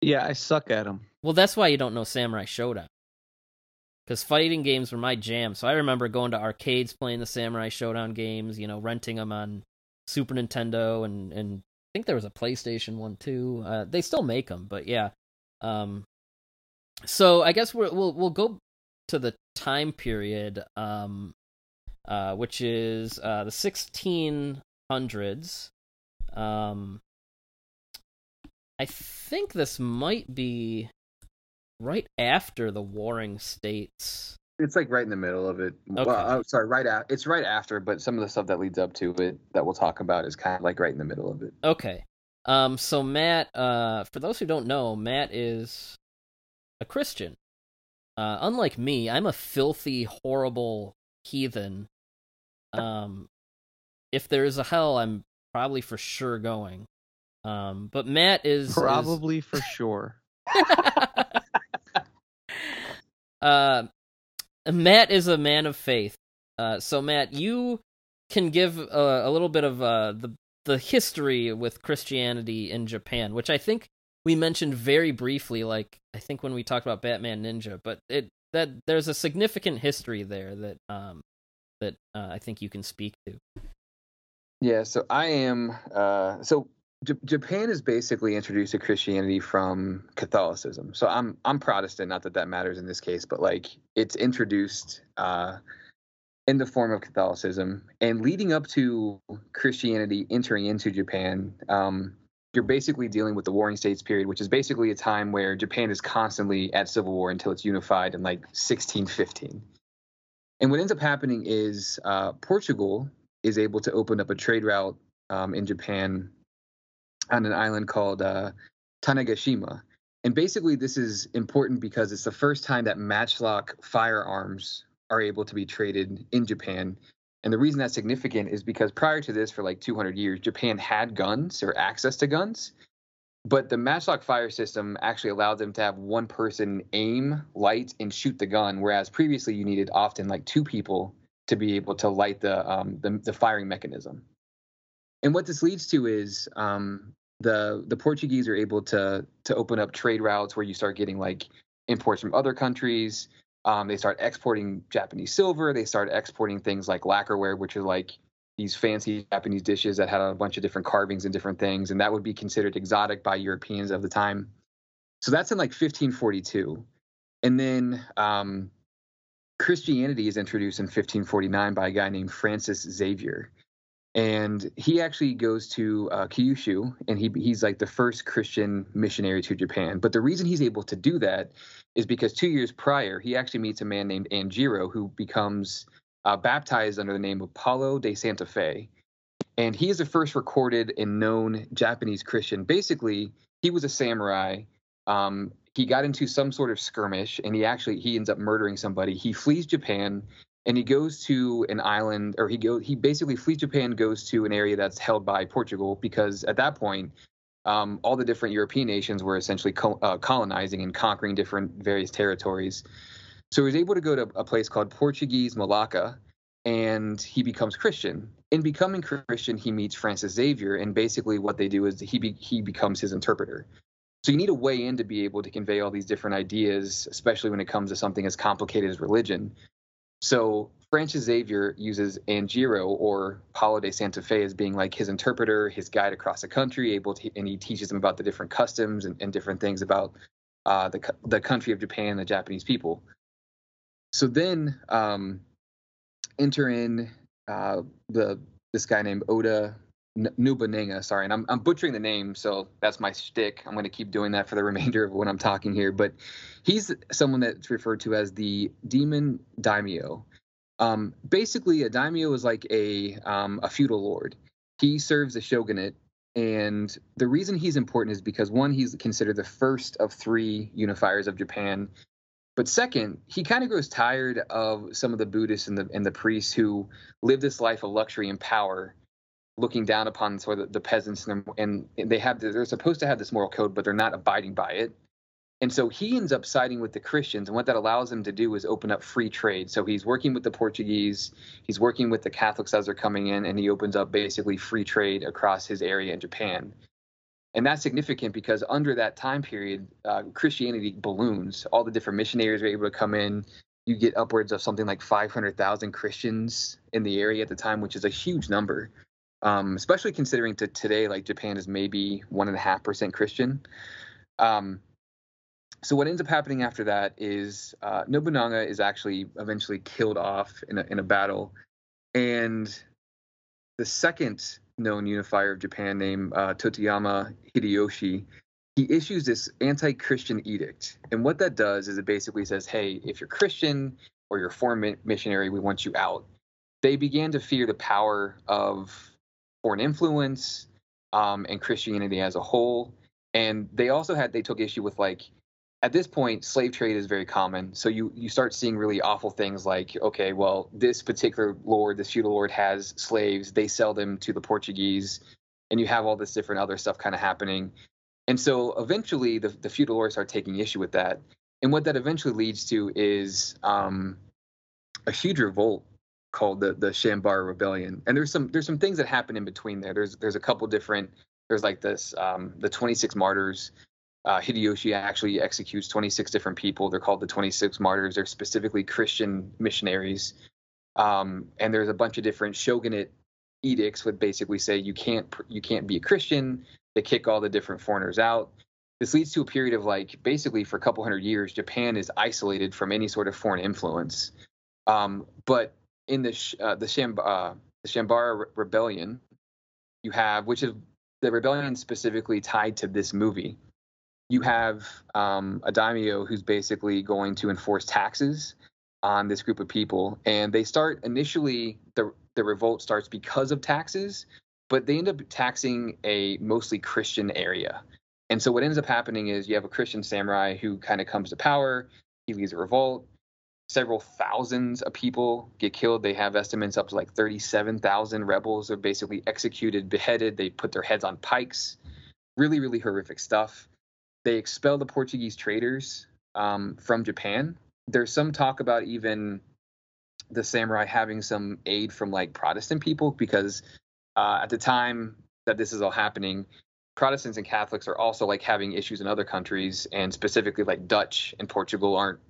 Yeah, I suck at them. Well, that's why you don't know Samurai Shodown. Because fighting games were my jam. So I remember going to arcades playing the Samurai Shodown games. You know, renting them on Super Nintendo and and I think there was a PlayStation one too. Uh, they still make them, but yeah. Um, so I guess we're, we'll we'll go to the time period, um, uh, which is uh, the 1600s. Um, I think this might be right after the Warring States. It's like right in the middle of it. Okay. Well, oh, sorry, right at it's right after, but some of the stuff that leads up to it that we'll talk about is kind of like right in the middle of it. Okay. Um, so Matt, uh, for those who don't know, Matt is a Christian. Uh, unlike me, I'm a filthy, horrible heathen. Um, if there is a hell, I'm probably for sure going. Um, but Matt is Probably for sure. uh, Matt is a man of faith. Uh, so Matt, you can give a, a little bit of uh, the the history with Christianity in Japan, which I think we mentioned very briefly, like I think when we talked about Batman Ninja, but it that there's a significant history there that um that uh, I think you can speak to. Yeah, so I am. Uh, so J- Japan is basically introduced to Christianity from Catholicism. So I'm I'm Protestant. Not that that matters in this case, but like it's introduced uh, in the form of Catholicism, and leading up to Christianity entering into Japan. Um, you're basically dealing with the Warring States period, which is basically a time where Japan is constantly at civil war until it's unified in like 1615. And what ends up happening is uh, Portugal is able to open up a trade route um, in Japan on an island called uh, Tanegashima. And basically, this is important because it's the first time that matchlock firearms are able to be traded in Japan. And the reason that's significant is because prior to this, for like 200 years, Japan had guns or access to guns. But the matchlock fire system actually allowed them to have one person aim, light, and shoot the gun, whereas previously you needed often like two people to be able to light the um, the, the firing mechanism. And what this leads to is um, the the Portuguese are able to to open up trade routes where you start getting like imports from other countries. Um, they start exporting Japanese silver. They start exporting things like lacquerware, which are like these fancy Japanese dishes that had a bunch of different carvings and different things, and that would be considered exotic by Europeans of the time. So that's in like 1542, and then um, Christianity is introduced in 1549 by a guy named Francis Xavier, and he actually goes to uh, Kyushu, and he he's like the first Christian missionary to Japan. But the reason he's able to do that is because two years prior, he actually meets a man named Anjiro who becomes uh, baptized under the name of Paulo de Santa Fe. and he is the first recorded and known Japanese Christian. Basically, he was a samurai. Um, he got into some sort of skirmish, and he actually he ends up murdering somebody. He flees Japan, and he goes to an island, or he he basically flees Japan, goes to an area that's held by Portugal because at that point. Um, all the different European nations were essentially co- uh, colonizing and conquering different various territories. So he was able to go to a place called Portuguese Malacca, and he becomes Christian. In becoming Christian, he meets Francis Xavier, and basically what they do is he be, he becomes his interpreter. So you need a way in to be able to convey all these different ideas, especially when it comes to something as complicated as religion. So Francis Xavier uses Anjiro or Paulo de Santa Fe as being like his interpreter, his guide across the country, able to, and he teaches him about the different customs and, and different things about uh, the the country of Japan the Japanese people. So then um, enter in uh, the this guy named Oda Nobunaga. Sorry, and I'm I'm butchering the name, so that's my shtick. I'm going to keep doing that for the remainder of when I'm talking here. But he's someone that's referred to as the demon daimyo. Um, basically, a daimyo is like a um, a feudal lord. He serves the shogunate, and the reason he's important is because one, he's considered the first of three unifiers of Japan. But second, he kind of grows tired of some of the Buddhists and the and the priests who live this life of luxury and power looking down upon sort of the peasants and, and they have they're supposed to have this moral code but they're not abiding by it. And so he ends up siding with the christians and what that allows him to do is open up free trade. So he's working with the portuguese he's working with the catholics as they're coming in and he opens up basically free trade across his area in japan and that's significant because under that time period uh, christianity balloons. All the different missionaries are able to come in. You get upwards of something like 500000 christians in the area at the time which is a huge number. Um, especially considering to today, like Japan is maybe one and a half percent Christian. Um, so what ends up happening after that is uh, Nobunaga is actually eventually killed off in a, in a battle, and the second known unifier of Japan, named uh, Totoyama Hideyoshi, he issues this anti-Christian edict, and what that does is it basically says, "Hey, if you're Christian or you're a foreign missionary, we want you out." They began to fear the power of foreign influence um, and Christianity as a whole. And they also had they took issue with like at this point slave trade is very common. So you you start seeing really awful things like okay, well this particular lord, this feudal lord has slaves. They sell them to the Portuguese, and you have all this different other stuff kind of happening. And so eventually the the feudal lords start taking issue with that. And what that eventually leads to is um, a huge revolt called the the Shambara Rebellion. And there's some there's some things that happen in between there. There's there's a couple different there's like this um, the 26 martyrs. Uh, Hideyoshi actually executes 26 different people. They're called the 26 martyrs. They're specifically Christian missionaries. Um, and there's a bunch of different shogunate edicts would basically say you can't you can't be a Christian. They kick all the different foreigners out. This leads to a period of like basically for a couple hundred years, Japan is isolated from any sort of foreign influence. Um, but in the uh, the, Sham, uh, the Shambara Re- Rebellion, you have which is the rebellion specifically tied to this movie. You have um, a daimyo who's basically going to enforce taxes on this group of people, and they start initially the the revolt starts because of taxes, but they end up taxing a mostly Christian area. And so what ends up happening is you have a Christian samurai who kind of comes to power. He leads a revolt several thousands of people get killed. They have estimates up to like 37,000 rebels are basically executed, beheaded. They put their heads on pikes. Really, really horrific stuff. They expel the Portuguese traders um, from Japan. There's some talk about even the samurai having some aid from like Protestant people because uh, at the time that this is all happening, Protestants and Catholics are also like having issues in other countries, and specifically like Dutch and Portugal aren't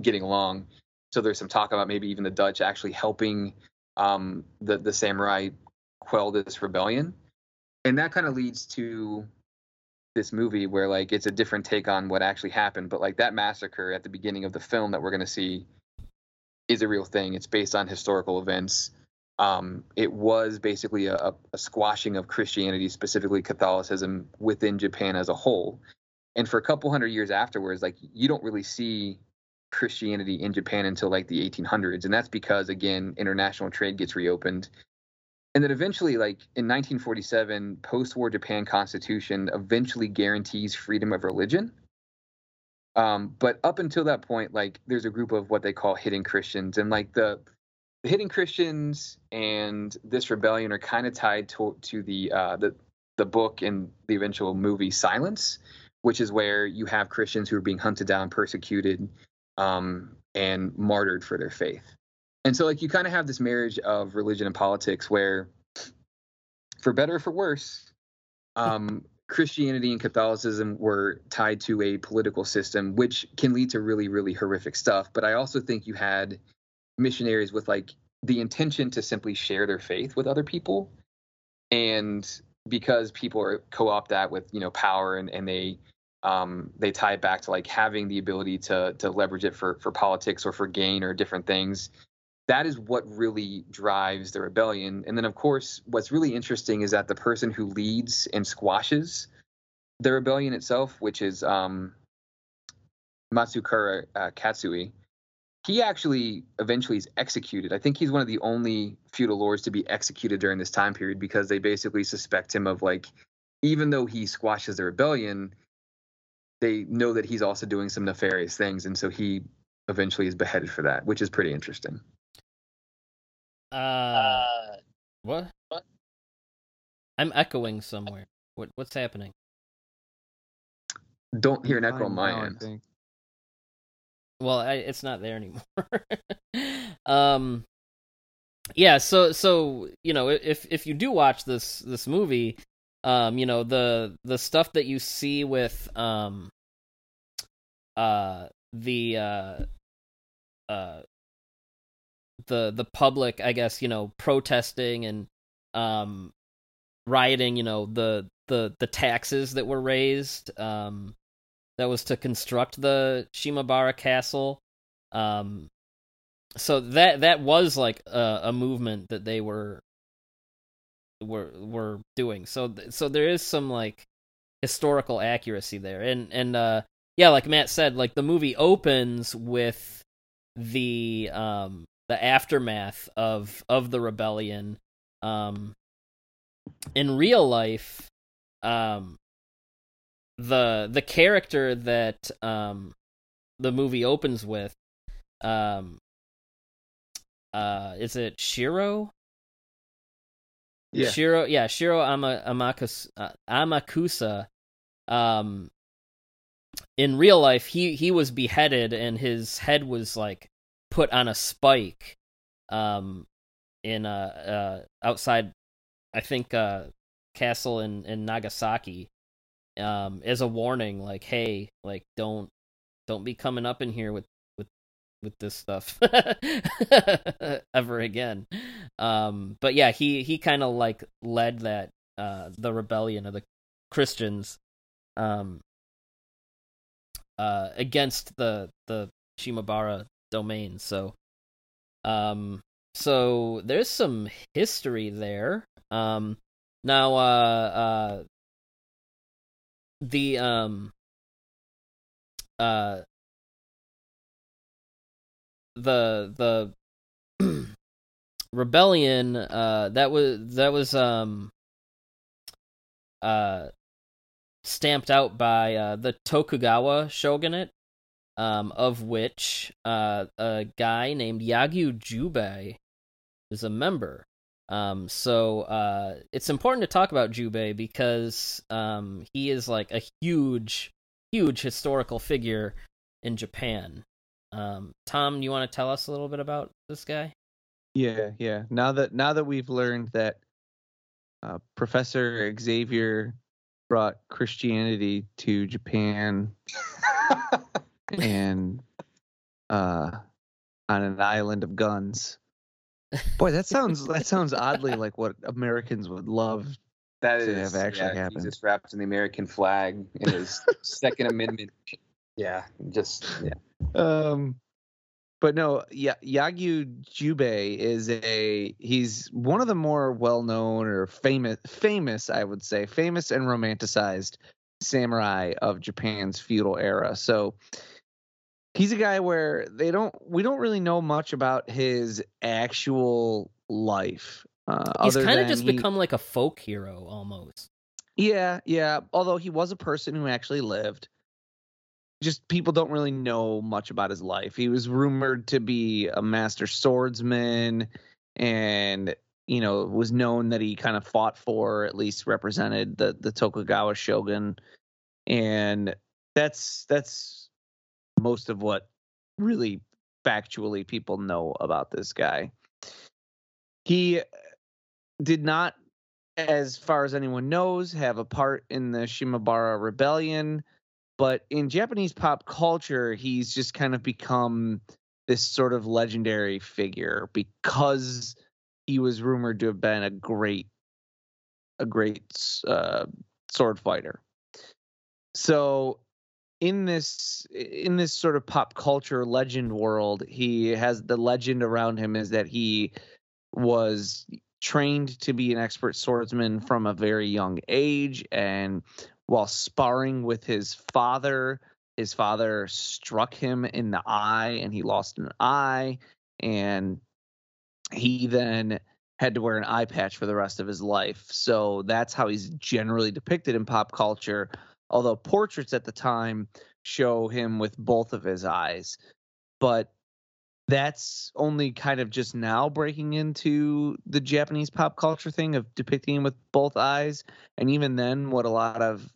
getting along. So there's some talk about maybe even the Dutch actually helping um, the the samurai quell this rebellion, and that kind of leads to this movie where like it's a different take on what actually happened. But like that massacre at the beginning of the film that we're going to see is a real thing. It's based on historical events. Um, it was basically a, a squashing of Christianity, specifically Catholicism, within Japan as a whole. And for a couple hundred years afterwards, like you don't really see Christianity in Japan until like the 1800s, and that's because again international trade gets reopened. And then eventually, like in 1947, post-war Japan Constitution eventually guarantees freedom of religion. Um, but up until that point, like there's a group of what they call hidden Christians, and like the, the hidden Christians and this rebellion are kind of tied to to the uh, the the book and the eventual movie Silence, which is where you have Christians who are being hunted down, persecuted, um, and martyred for their faith. And so, like, you kind of have this marriage of religion and politics where, for better or for worse, um, Christianity and Catholicism were tied to a political system, which can lead to really, really horrific stuff. But I also think you had missionaries with like the intention to simply share their faith with other people. And because people are co-opt that with, you know, power and, and they um, they tie it back to like having the ability to to leverage it for for politics or for gain or different things that is what really drives the rebellion. And then, of course, what's really interesting is that the person who leads and squashes the rebellion itself, which is um, Matsukura uh, Katsui, he actually eventually is executed. I think he's one of the only feudal lords to be executed during this time period because they basically suspect him of like, even though he squashes the rebellion, they know that he's also doing some nefarious things, and so he eventually is beheaded for that, which is pretty interesting. Uh, what? What? I'm echoing somewhere. What what's happening? Don't hear an echo on my end. Well, I, it's not there anymore. um, yeah. So so you know if if you do watch this this movie, um, you know the the stuff that you see with um, uh, the uh, uh the the public, I guess, you know, protesting and um rioting, you know, the the the taxes that were raised um that was to construct the Shimabara castle. Um so that that was like a, a movement that they were were were doing. So so there is some like historical accuracy there. And and uh yeah, like Matt said, like the movie opens with the um the aftermath of of the rebellion um in real life um the the character that um the movie opens with um uh is it Shiro yeah. Shiro yeah Shiro Ama, Amakus, uh, Amakusa um in real life he he was beheaded and his head was like put on a spike um in uh, uh outside I think uh castle in in Nagasaki um as a warning like hey like don't don't be coming up in here with with with this stuff ever again. Um but yeah he he kind of like led that uh the rebellion of the Christians um uh against the the Shimabara domain. So, um, so there's some history there. Um, now, uh, uh, the um, uh, the the rebellion uh that was that was um uh stamped out by uh the Tokugawa shogunate um, of which uh, a guy named Yagyu Jubei is a member. Um, so uh, it's important to talk about Jubei because um, he is like a huge, huge historical figure in Japan. Um, Tom, you want to tell us a little bit about this guy? Yeah, yeah. Now that now that we've learned that uh, Professor Xavier brought Christianity to Japan and uh, on an island of guns. Boy, that sounds that sounds oddly like what Americans would love that to is, have actually yeah, happened. Jesus wrapped in the American flag in his Second Amendment. Yeah, just yeah. Um, but no, yeah, Yagyu Jubei is a he's one of the more well known or famous famous I would say famous and romanticized samurai of Japan's feudal era. So he's a guy where they don't we don't really know much about his actual life Uh, He's kind of just he- become like a folk hero almost. Yeah, yeah. Although he was a person who actually lived. Just people don't really know much about his life. He was rumored to be a master swordsman and you know, was known that he kind of fought for, at least represented the the Tokugawa shogun. And that's that's most of what really factually people know about this guy. He did not as far as anyone knows, have a part in the Shimabara rebellion. But in Japanese pop culture, he's just kind of become this sort of legendary figure because he was rumored to have been a great, a great uh, sword fighter. So in this in this sort of pop culture legend world, he has the legend around him is that he was trained to be an expert swordsman from a very young age and while sparring with his father his father struck him in the eye and he lost an eye and he then had to wear an eye patch for the rest of his life. So that's how he's generally depicted in pop culture although portraits at the time show him with both of his eyes but that's only kind of just now breaking into the Japanese pop culture thing of depicting him with both eyes. And even then, what a lot of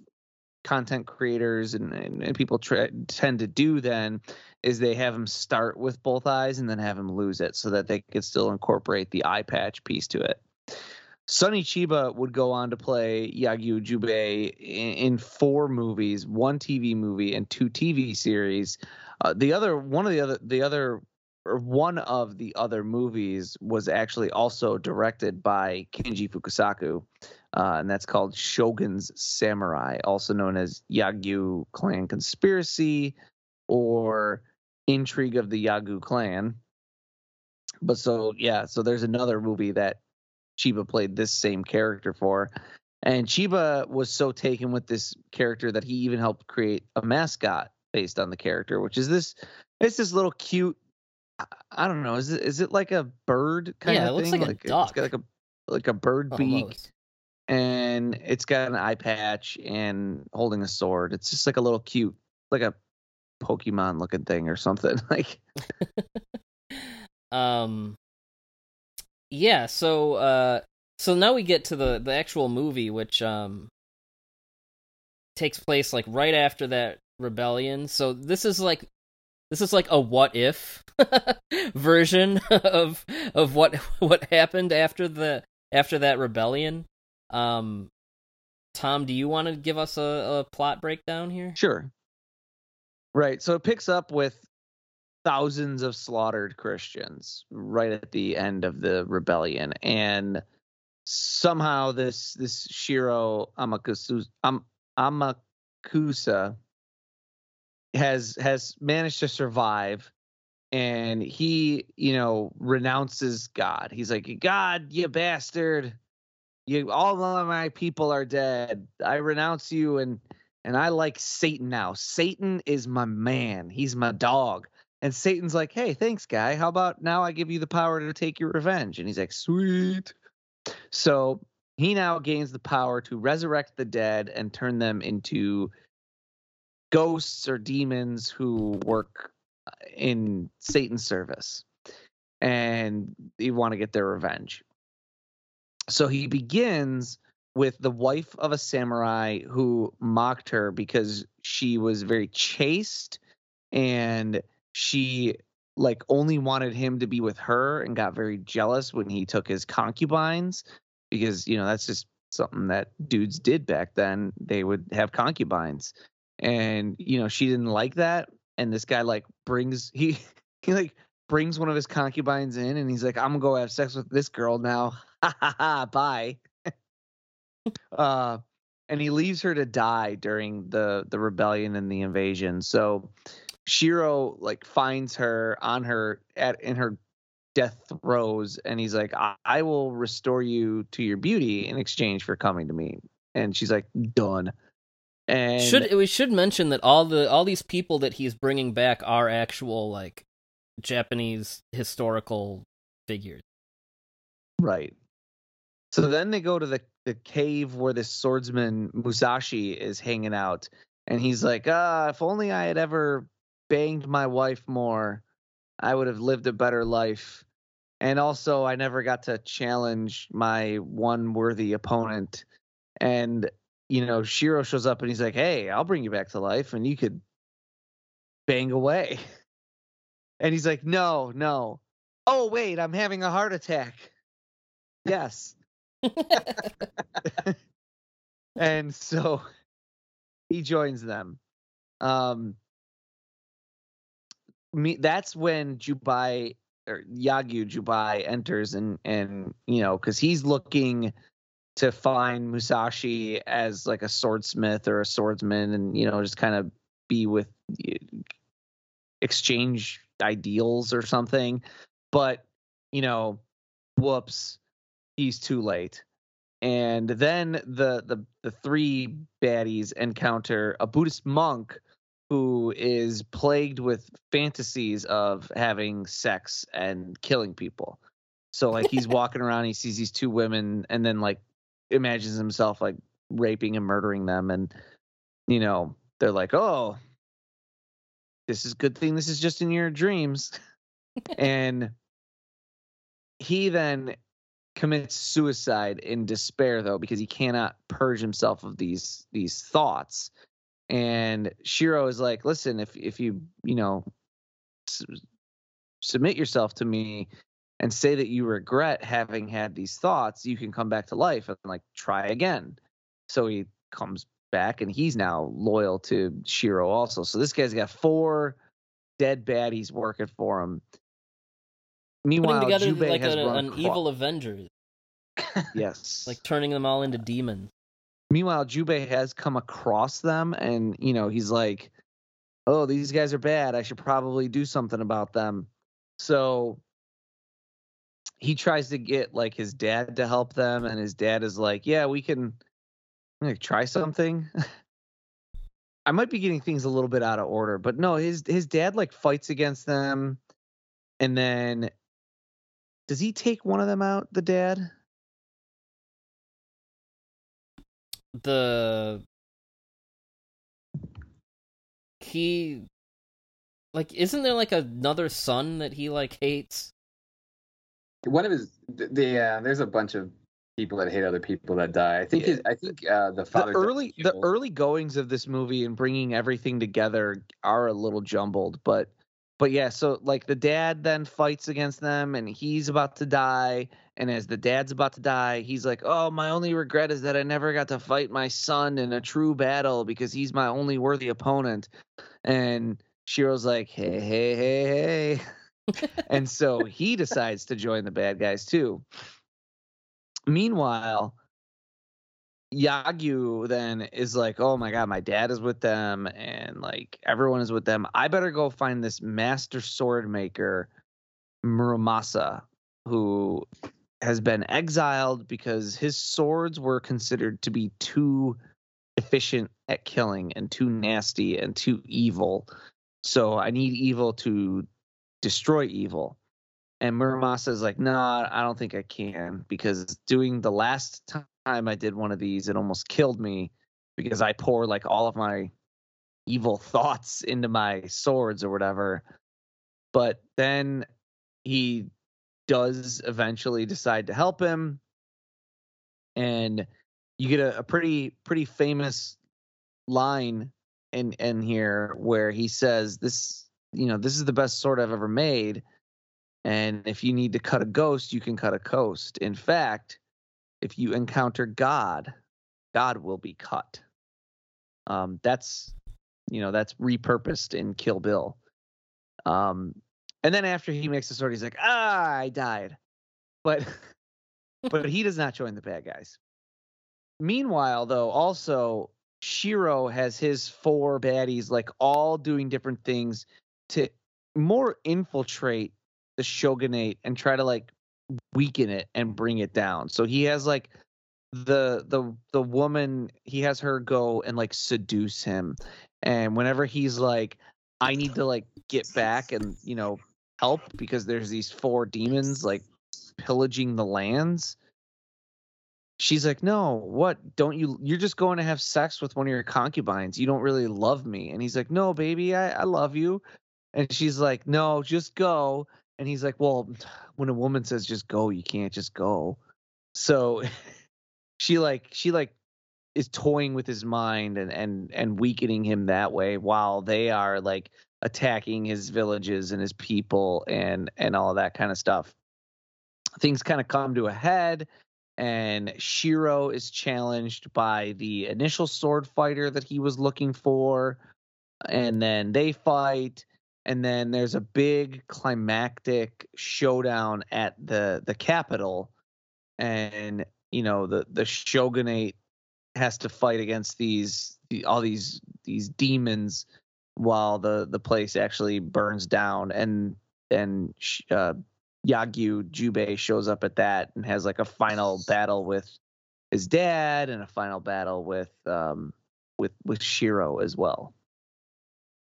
content creators and, and, people tra- tend to do then is they have him start with both eyes and then have him lose it so that they could still incorporate the eye patch piece to it. Sonny Chiba would go on to play Yagyu Jubei in, in four movies, one TV movie and two TV series. Uh, the other one of the other the other or one of the other movies was actually also directed by Kinji Fukasaku, uh, and that's called Shogun's Samurai, also known as Yagyu Clan Conspiracy or Intrigue of the Yagyu Clan. But so yeah, so there's another movie that Chiba played this same character for. And Chiba was so taken with this character that he even helped create a mascot based on the character, which is this it's this little cute I- don't know. Is it is it like a bird kind Yeah, of it looks thing? like a It's duck. got like a like a bird beak, and it's got an eye patch and holding a sword. It's just like a little cute, like a Pokemon looking thing or something. Like um yeah so uh so now we get to the the actual movie which um takes place like right after that rebellion. So this is like this is like a what if version of of what what happened after the after that rebellion. Um tom do you want to give us a, a plot breakdown here? Sure, right. So it picks up with thousands of slaughtered Christians right at the end of the rebellion, and somehow this this Shiro Amakusu Am, Amakusa has has managed to survive and he you know renounces god. He's like god you bastard. You all of my people are dead. I renounce you and and i like satan now. Satan is my man. He's my dog and satan's like hey thanks guy. How about now i give you the power to take your revenge? And he's like sweet. So he now gains the power to resurrect the dead and turn them into ghosts or demons who work uh, in Satan's service. And they want to get their revenge. So he begins with the wife of a samurai who mocked her because she was very chaste and she like only wanted him to be with her and got very jealous when he took his concubines because you know that's just something that dudes did back then. They would have concubines. And you know she didn't like that. And this guy like brings he he like brings one of his concubines in and he's like i'm gonna go have sex with this girl now. Ha ha ha. Bye. Uh and he leaves her to die during the the rebellion and the invasion. So shiro like finds her on her at in her death throes and he's like I, I will restore you to your beauty in exchange for coming to me and she's like done and should we should mention that all the all these people that he's bringing back are actual like Japanese historical figures. Right. So then they go to the, the cave where this swordsman Musashi is hanging out. And he's like, ah, if only I had ever banged my wife more, I would have lived a better life. And also, I never got to challenge my one worthy opponent. And, you know, Shiro shows up and he's like, hey, I'll bring you back to life and you could bang away. And he's like, no, no. Oh, wait, I'm having a heart attack. Yes. and so he joins them. Um, me, that's when Jubei or Yagyu Jubei enters and and you know because he's looking to find Musashi as like a swordsmith or a swordsman and you know just kind of be with exchange ideals or something. But you know whoops he's too late. And then the the the three baddies encounter a buddhist monk who is plagued with fantasies of having sex and killing people. So like he's walking around he sees these two women and then like imagines himself like raping and murdering them and you know they're like oh this is good thing. This is just in your dreams. And he then commits suicide in despair though because he cannot purge himself of these these thoughts and shiro is like listen if if you you know s- submit yourself to me and say that you regret having had these thoughts you can come back to life and like try again. So he comes back and he's now loyal to shiro also. So this guy's got four dead baddies working for him. Putting meanwhile together Jubei like has a, run an evil Avengers, yes. Like turning them all into demons. Meanwhile, Jubei has come across them and, you know, he's like, oh, these guys are bad. I should probably do something about them. So he tries to get like his dad to help them. And his dad is like, yeah, we can like, try something. I might be getting things a little bit out of order, but no, his his dad like fights against them, and then does he take one of them out? The dad? The he like isn't there like another son that he like hates One of his, th- the, yeah, there's a bunch of people that hate other people that die. I think, his, I think uh, the the father. got early the early goings of this movie and bringing everything together are a little jumbled but but yeah so like the dad then fights against them and he's about to die and as the dad's about to die he's like oh my only regret is that i never got to fight my son in a true battle because he's my only worthy opponent. And shiro's like hey hey hey hey. And so he decides to join the bad guys too. Meanwhile Yagyu then is like, oh my god, my dad is with them, and like everyone is with them. I better go find this master sword maker, Muramasa, who has been exiled because his swords were considered to be too efficient at killing and too nasty and too evil. So I need evil to destroy evil. And Muramasa is like, nah, I don't think I can because doing the last time I did one of these, it almost killed me because I pour like all of my evil thoughts into my swords or whatever. But then he does eventually decide to help him. And you get a, a pretty pretty famous line in in here where he says this you know this is the best sword I've ever made and if you need to cut a ghost you can cut a coast in fact if you encounter God God will be cut. Um that's you know that's repurposed in Kill Bill. Um and then after he makes the sword he's like ah I died. But but he does not join the bad guys. Meanwhile though also Shiro has his four baddies like all doing different things to more infiltrate the shogunate and try to like weaken it and bring it down. So he has like the the the woman he has her go and like seduce him and whenever he's like I need to like get back and you know help because there's these four demons like pillaging the lands she's like, "No, what? Don't you? You're just going to have sex with one of your concubines. You don't really love me." And he's like, "No, baby, I, I love you." And she's like, "No, just go." And he's like, "Well, when a woman says just go, you can't just go." So she like she like is toying with his mind and and and weakening him that way while they are like attacking his villages and his people and and all that kind of stuff. Things kind of come to a head and Shiro is challenged by the initial sword fighter that he was looking for and then they fight and then there's a big climactic showdown at the the capital and you know the the shogunate has to fight against these all these these demons while the the place actually burns down and and uh, Yagyu Jubei shows up at that and has like a final battle with his dad and a final battle with um with with Shiro as well.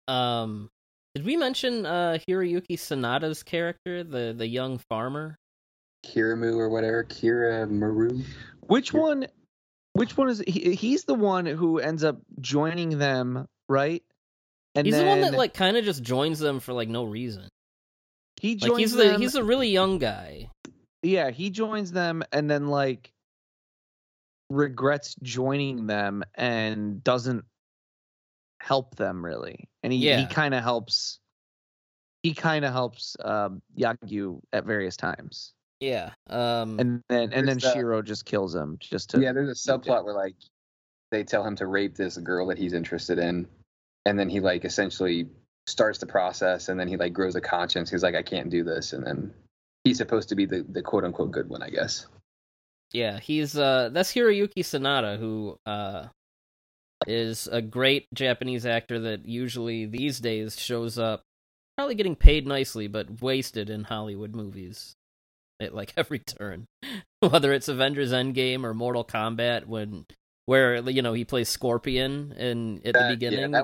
Um did we mention uh Hiroyuki Sanada's character, the the young farmer? Kiramu or whatever, Kira Maru. Which one which one is he, he's the one who ends up joining them, right? And he's then, the one that like kind of just joins them for like no reason. He joins like he's them, the he's a really young guy. Yeah, he joins them and then like regrets joining them and doesn't help them really. And he yeah. he kind of helps he kind of helps um, Yagyu at various times. Yeah. Um and then and then the, Shiro just kills him just to Yeah, there's a subplot where like they tell him to rape this girl that he's interested in and then he like essentially starts the process and then he like grows a conscience. He's like I can't do this and then he's supposed to be the the quote unquote good one, I guess. Yeah, he's uh that's Hiroyuki Sanada who uh is a great Japanese actor that usually these days shows up probably getting paid nicely but wasted in Hollywood movies at like every turn. Whether it's Avengers Endgame or Mortal Kombat when where you know he plays Scorpion and at that, the beginning. Yeah,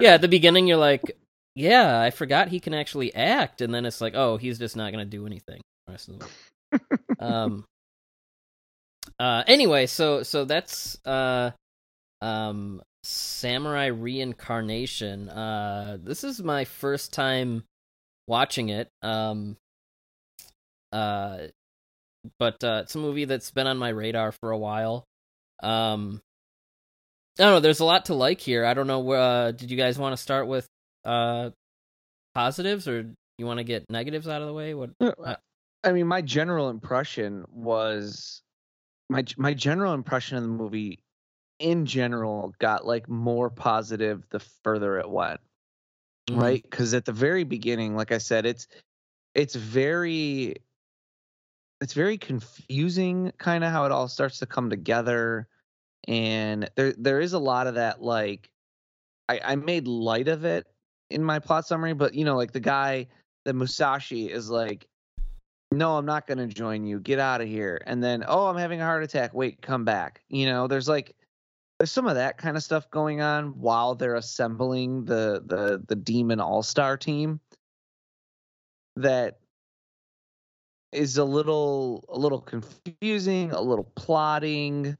yeah, at the beginning you're like, yeah, I forgot he can actually act and then it's like, oh, he's just not going to do anything the rest of the um uh anyway, so so that's uh um Samurai Reincarnation. Uh this is my first time watching it. Um uh, but uh, it's a movie that's been on my radar for a while. Um, I don't know. There's a lot to like here. I don't know. Uh, did you guys want to start with uh, positives or you want to get negatives out of the way? What? Uh, I mean, my general impression was my my general impression of the movie in general got like more positive the further it went. Mm-hmm. Right? Cuz at the very beginning, like I said, it's it's very it's very confusing kind of how it all starts to come together and there there is a lot of that like I, I made light of it in my plot summary but you know like the guy the musashi is like no i'm not going to join you get out of here and then oh i'm having a heart attack wait come back you know there's like there's some of that kind of stuff going on while they're assembling the the the demon all-star team that is a little a little confusing, a little plotting,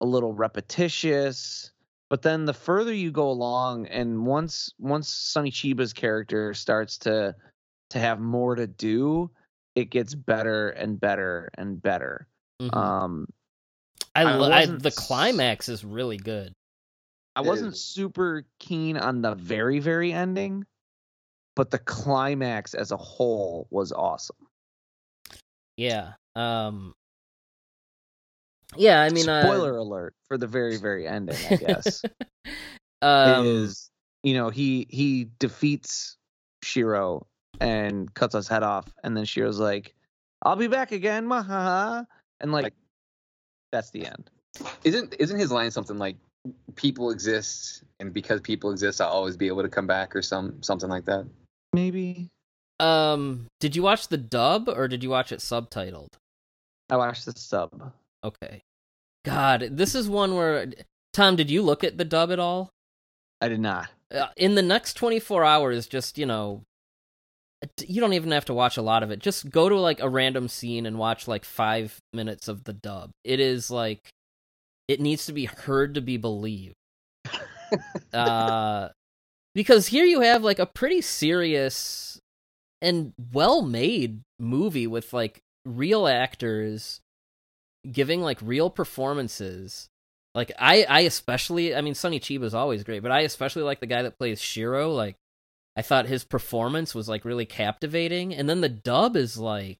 a little repetitious. But then the further you go along, and once once Sonny Chiba's character starts to to have more to do, it gets better and better and better. Mm-hmm. Um, I, I, I, the climax is really good. I wasn't super keen on the very very ending, but the climax as a whole was awesome. Yeah. Um Yeah, I mean uh spoiler uh, alert for the very very ending, I guess. um is you know, he he defeats Shiro and cuts his head off and then Shiro's like, "I'll be back again." Mahaha. And like, like that's the end. Isn't isn't his line something like people exist and because people exist I'll always be able to come back or some something like that? Maybe. Um, did you watch the dub or did you watch it subtitled? I watched the sub. Okay. God, this is one where Tom, did you look at the dub at all? I did not. Uh, in the next 24 hours, just, you know, you don't even have to watch a lot of it. Just go to like a random scene and watch like 5 minutes of the dub. It is like it needs to be heard to be believed. uh, because here you have like a pretty serious and well-made movie with like real actors giving like real performances. Like I, I especially, I mean, Sonny Chiba is always great, but I especially like the guy that plays Shiro. Like, I thought his performance was like really captivating, and then the dub is like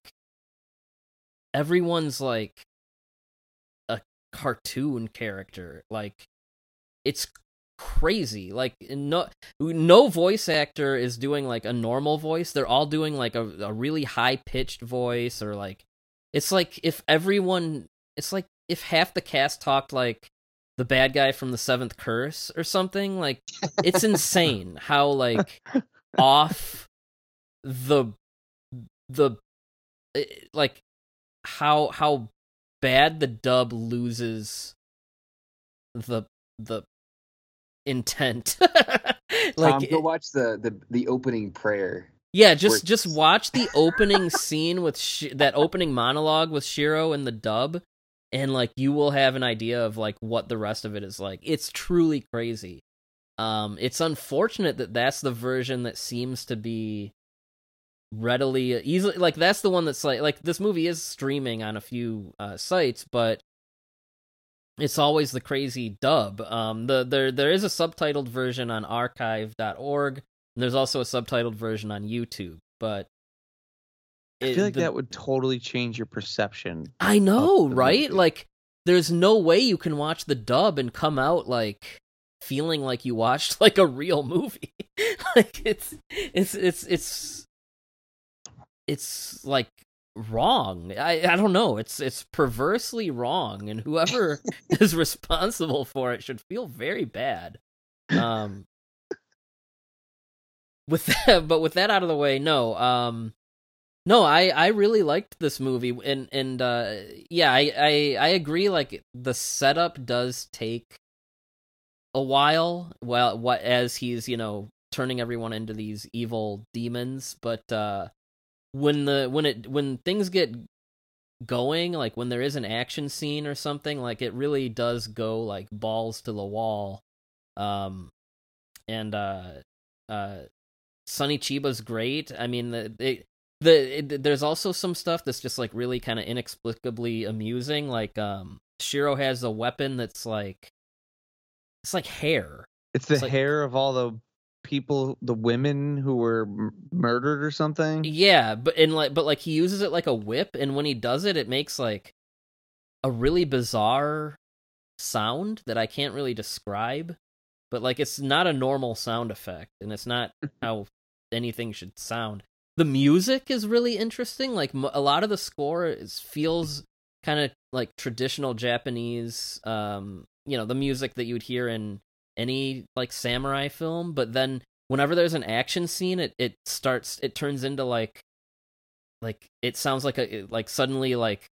everyone's like a cartoon character. Like, it's crazy. Like no no voice actor is doing like a normal voice. They're all doing like a, a really high pitched voice or like it's like if everyone it's like if half the cast talked like the bad guy from the seventh curse or something. Like it's insane how like off the the eh, like how how bad the dub loses the the intent. like Tom, go watch the, the the opening prayer. Yeah, just just watch the opening scene with Sh- that opening monologue with Shiro in the dub, and like you will have an idea of like what the rest of it is like. It's truly crazy. Um, it's unfortunate that that's the version that seems to be readily easily like that's the one that's like like this movie is streaming on a few uh, sites, but it's always the crazy dub. Um, the there there is a subtitled version on archive.org, and there's also a subtitled version on YouTube. But I feel like the, that would totally change your perception. I know, right? Movie. Like, there's no way you can watch the dub and come out like feeling like you watched like a real movie. like it's it's it's it's it's like wrong. I I don't know. It's it's perversely wrong, and whoever is responsible for it should feel very bad. Um, with that, but with that out of the way, no. Um, no, I I really liked this movie, and and uh, yeah, I I I agree. Like the setup does take a while. Well, what as he's you know turning everyone into these evil demons, but uh when the when it when things get going like when there is an action scene or something like it really does go like balls to the wall um and uh uh Sonny Chiba's great i mean the it, the it, there's also some stuff that's just like really kind of inexplicably amusing like um shiro has a weapon that's like it's like hair it's the it's like, hair of all the people, the women who were m- murdered or something. Yeah, but and like, but like he uses it like a whip, and when he does it, it makes like a really bizarre sound that I can't really describe. But like, it's not a normal sound effect, and it's not how anything should sound. The music is really interesting. Like a lot of the score is feels kind of like traditional Japanese. Um, you know, the music that you'd hear in any like samurai film, but then whenever there's an action scene, it it starts it turns into like like it sounds like a like suddenly like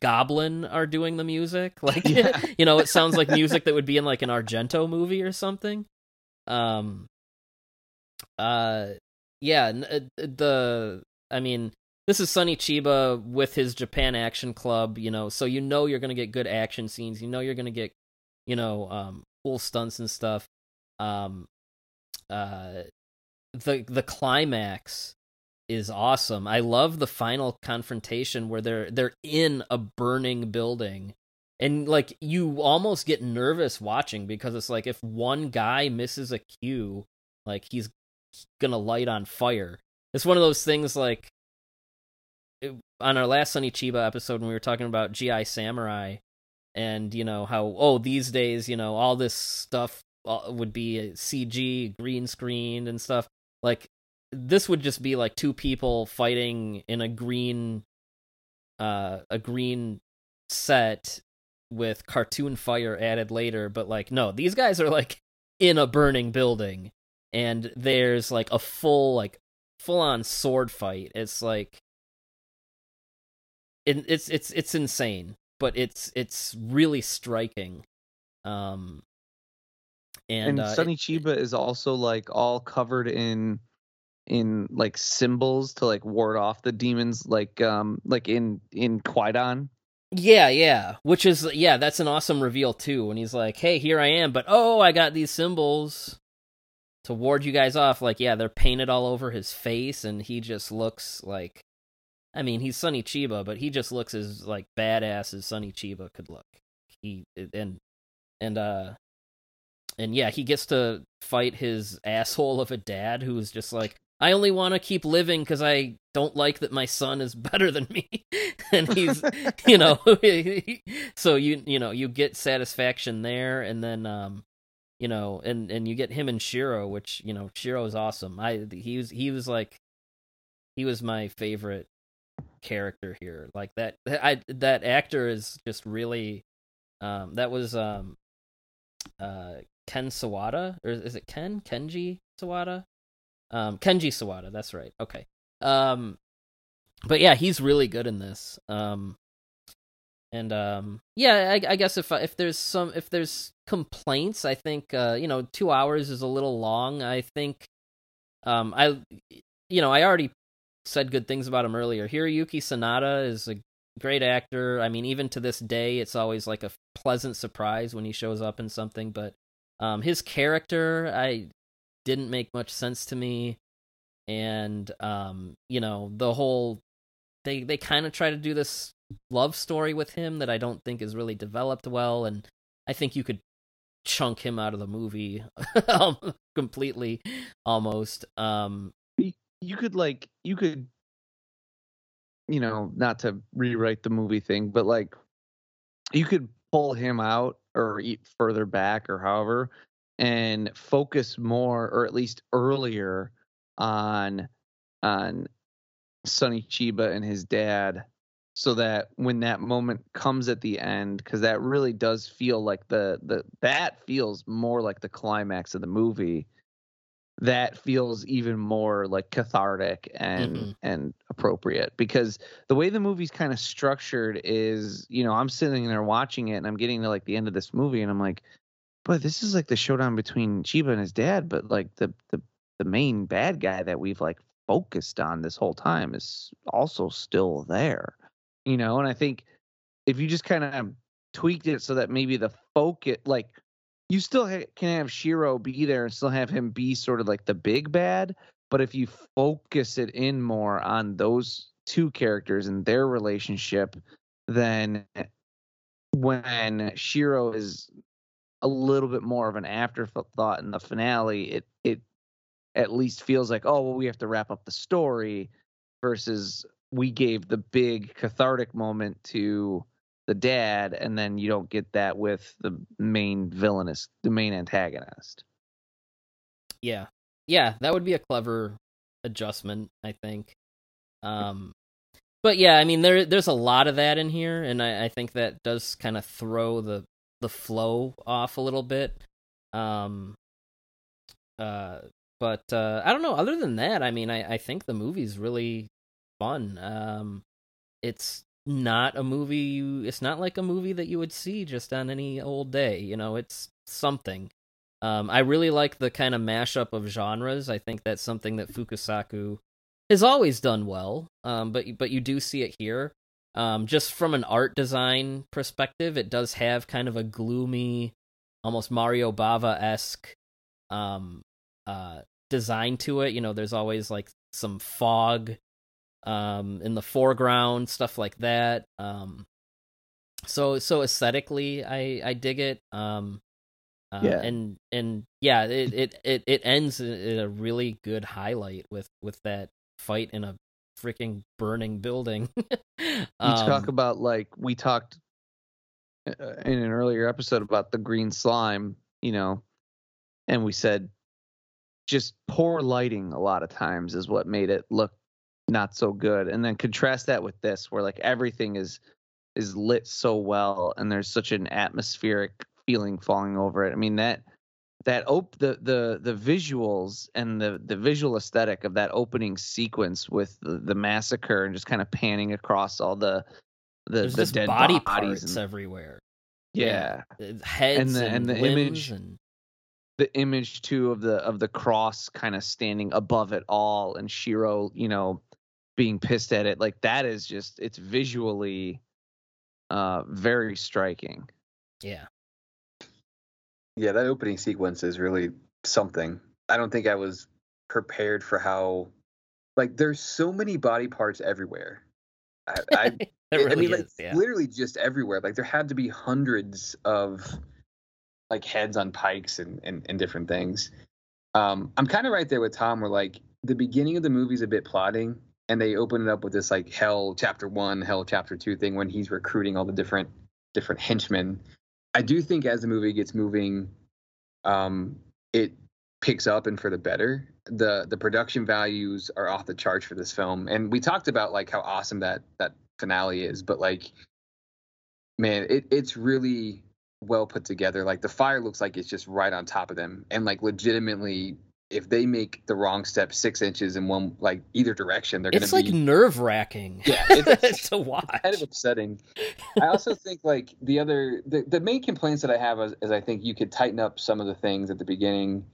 goblin are doing the music like yeah. you know it sounds like music that would be in like an argento movie or something um uh yeah uh, the i mean this is Sonny Chiba with his Japan Action Club, you know, so you know you're going to get good action scenes. You know you're going to get, you know, um, cool stunts and stuff. Um, uh, the the climax is awesome. I love the final confrontation where they're they're in a burning building. And like you almost get nervous watching because it's like if one guy misses a cue, like he's gonna light on fire. It's one of those things like on our last Sonny Chiba episode when we were talking about GI Samurai, and you know how oh these days you know all this stuff uh, would be CG green screened and stuff like this would just be like two people fighting in a green uh a green set with cartoon fire added later but like no these guys are like in a burning building and there's like a full like full on sword fight it's like it, it's it's it's insane but it's it's really striking. Um, and, and uh, Sonny it, Chiba is also like all covered in in like symbols to like ward off the demons, like um like in in Kwaidan. Yeah, yeah. Which is yeah, that's an awesome reveal too. When he's like, "Hey, here I am," but oh, I got these symbols to ward you guys off. Like, yeah, they're painted all over his face, and he just looks like. I mean, he's Sonny Chiba, but he just looks as like badass as Sonny Chiba could look. He and and uh and yeah, he gets to fight his asshole of a dad who's just like, I only want to keep living because I don't like that my son is better than me, and he's, you know, so you you know you get satisfaction there, and then um, you know, and and you get him and Shiro, which you know Shiro is awesome. I he was he was like, he was my favorite character here. Like that I that actor is just really, um, that was um, uh Ken Sawada, or is it Ken Kenji Sawada? Um, Kenji Sawada. That's right. Okay. Um, but yeah, he's really good in this. Um, and um, yeah, I, I guess if if there's some if there's complaints, I think uh, you know, two hours is a little long. I think, um, I, you know, I already said good things about him earlier. Hiroyuki Sanada is a great actor. I mean, even to this day, it's always like a pleasant surprise when he shows up in something. But um, his character, I didn't make much sense to me, and um, you know, the whole they they kind of try to do this love story with him that I don't think is really developed well, and I think you could chunk him out of the movie completely, almost. Um, you could like you could, you know, not to rewrite the movie thing, but like you could pull him out or eat further back or however and focus more or at least earlier on on Sonny Chiba and his dad so that when that moment comes at the end because that really does feel like the the that feels more like the climax of the movie that feels even more like cathartic and mm-hmm. and appropriate because the way the movie's kind of structured is you know i'm sitting there watching it and i'm getting to like the end of this movie and i'm like but this is like the showdown between chiba and his dad but like the the the main bad guy that we've like focused on this whole time is also still there you know and i think if you just kind of tweaked it so that maybe the focus like you still ha- can have Shiro be there and still have him be sort of like the big bad, but if you focus it in more on those two characters and their relationship, then eh, when Shiro is a little bit more of an afterthought in the finale, it it at least feels like, oh well, we have to wrap up the story versus we gave the big cathartic moment to the dad, and then you don't get that with the main villainous, the main antagonist. Yeah, yeah, that would be a clever adjustment, I think. Um, but yeah, I mean, there there's a lot of that in here, and I, I think that does kind of throw the the flow off a little bit. Um, uh, but uh, I don't know. Other than that, I mean, I, I think the movie's really fun. Um, it's not a movie you it's not like a movie that you would see just on any old day you know it's something. Um i really like the kind of mashup of genres. I think that's something that fukasaku has always done well um but but you do see it here. Um just from an art design perspective it does have kind of a gloomy almost mario bava-esque um uh design to it. You know there's always like some fog um, in the foreground, stuff like that. Um, so so aesthetically, I I dig it. Um, uh, yeah. and and yeah, it it it, it ends in a really good highlight with with that fight in a freaking burning building. um, we talk about like we talked uh, in an earlier episode about the green slime, you know, and we said just poor lighting a lot of times is what made it look not so good. And then contrast that with this, where like everything is is lit so well, and there's such an atmospheric feeling falling over it. I mean that that op the the the visuals and the the visual aesthetic of that opening sequence with the, the massacre and just kind of panning across all the the, There's the just dead body bodies parts and, everywhere. yeah, yeah. Eh, heads and the, and, and the image and... the image too of the of the cross kind of standing above it all and Shiro, you know, being pissed at it like that is just it's visually uh, very striking. Yeah. Yeah, that opening sequence is really something. I don't think I was prepared for how like there's so many body parts everywhere. I, I, it really I mean, like. Yeah. literally just everywhere. Like there had to be hundreds of like heads on pikes and and, and different things. Um, I'm kind of right there with Tom. Where like the beginning of the movie's a bit plotting, and they open it up with this like Hell Chapter One, Hell Chapter Two thing when he's recruiting all the different different henchmen. I do think as the movie gets moving, um, it picks up and for the better. The the production values are off the charts for this film, and we talked about like how awesome that that finale is, but like, man, it it's really well put together. Like the fire looks like it's just right on top of them, and like legitimately, if they make the wrong step six inches in one like either direction, they're It's gonna like be nerve wracking. Yeah, it's- to watch. kind of upsetting. I also think like the other the, the main complaints that I have is, is I think you could tighten up some of the things at the beginning.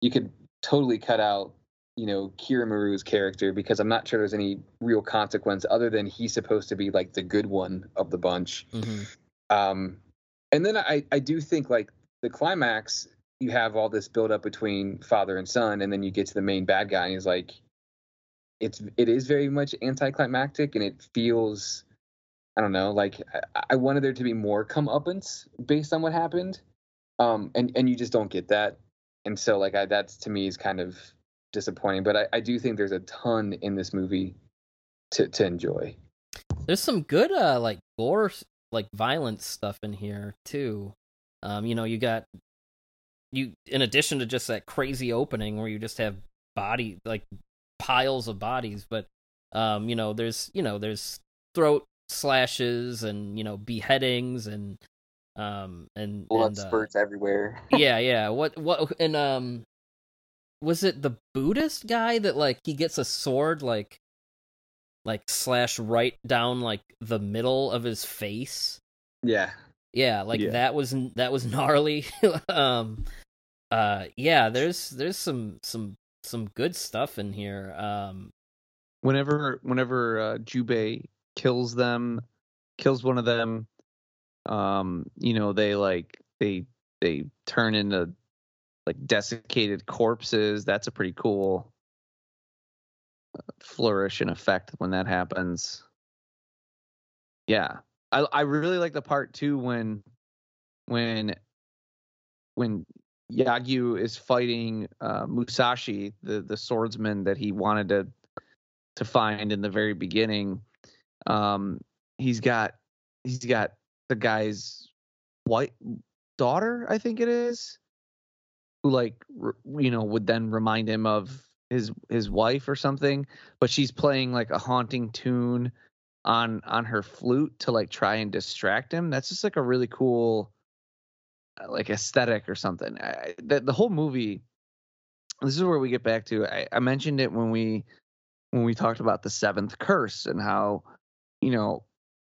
You could totally cut out, you know, Kira Maru's character because I'm not sure there's any real consequence other than he's supposed to be like the good one of the bunch. Mhm. Um, and then I I do think like the climax, you have all this build up between father and son, and then you get to the main bad guy, and he's like, it's it is very much anticlimactic, and it feels, I don't know, like I, I wanted there to be more comeuppance based on what happened, um, and and you just don't get that, and so like I that's to me is kind of disappointing, but I, I do think there's a ton in this movie to to enjoy. There's some good uh like gore like violence stuff in here too. Um, you know, you got you in addition to just that crazy opening where you just have body like piles of bodies, but um, you know, there's you know, there's throat slashes and you know beheadings and um and Blood and, uh, spurts everywhere. yeah, yeah. What what and um was it the Buddhist guy that like he gets a sword like like slash right down like the middle of his face? Yeah. Yeah, like Yeah. that was that was gnarly. um uh yeah, there's there's some some some good stuff in here. Um Whenever whenever uh, Jubei kills them, kills one of them, um, you know they like they they turn into like desiccated corpses. That's a pretty cool uh, flourish and effect when that happens. Yeah, I I really like the part too when when when Yagyu is fighting uh, Musashi, the the swordsman that he wanted to to find in the very beginning. Um, he's got he's got the guy's white daughter, I think it is, who like you know would then remind him of his his wife or something. But she's playing like a haunting tune on on her flute to like try and distract him. That's just like a really cool Uh, like aesthetic or something. I- the the whole movie. This is where we get back to. I, I mentioned it when we when we talked about the seventh curse and how you know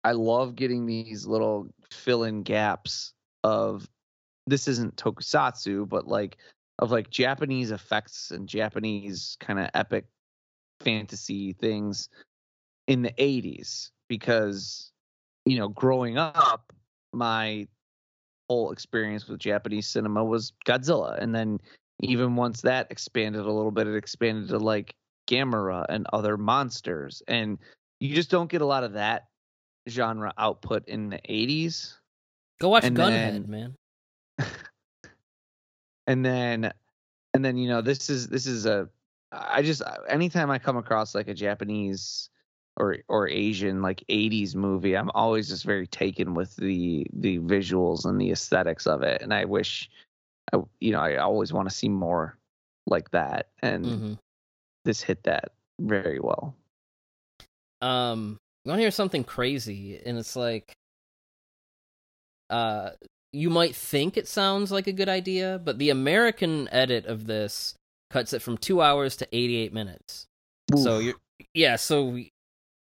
I love getting these little fill in gaps of this isn't tokusatsu, but like of like Japanese effects and Japanese kind of epic fantasy things in the 80s because you know growing up my whole experience with Japanese cinema was Godzilla and then even once that expanded a little bit it expanded to like Gamera and other monsters and you just don't get a lot of that genre output in the 80s go watch And Gunhead, then- man. and then and then you know this is this is a i just anytime i come across like a japanese or or asian like 80s movie i'm always just very taken with the the visuals and the aesthetics of it and i wish I, you know i always want to see more like that and Mhm. this hit that very well. Um, I'm gonna hear something crazy and it's like uh you might think it sounds like a good idea but the american edit of this cuts it from two hours to 88 minutes. So you're yeah so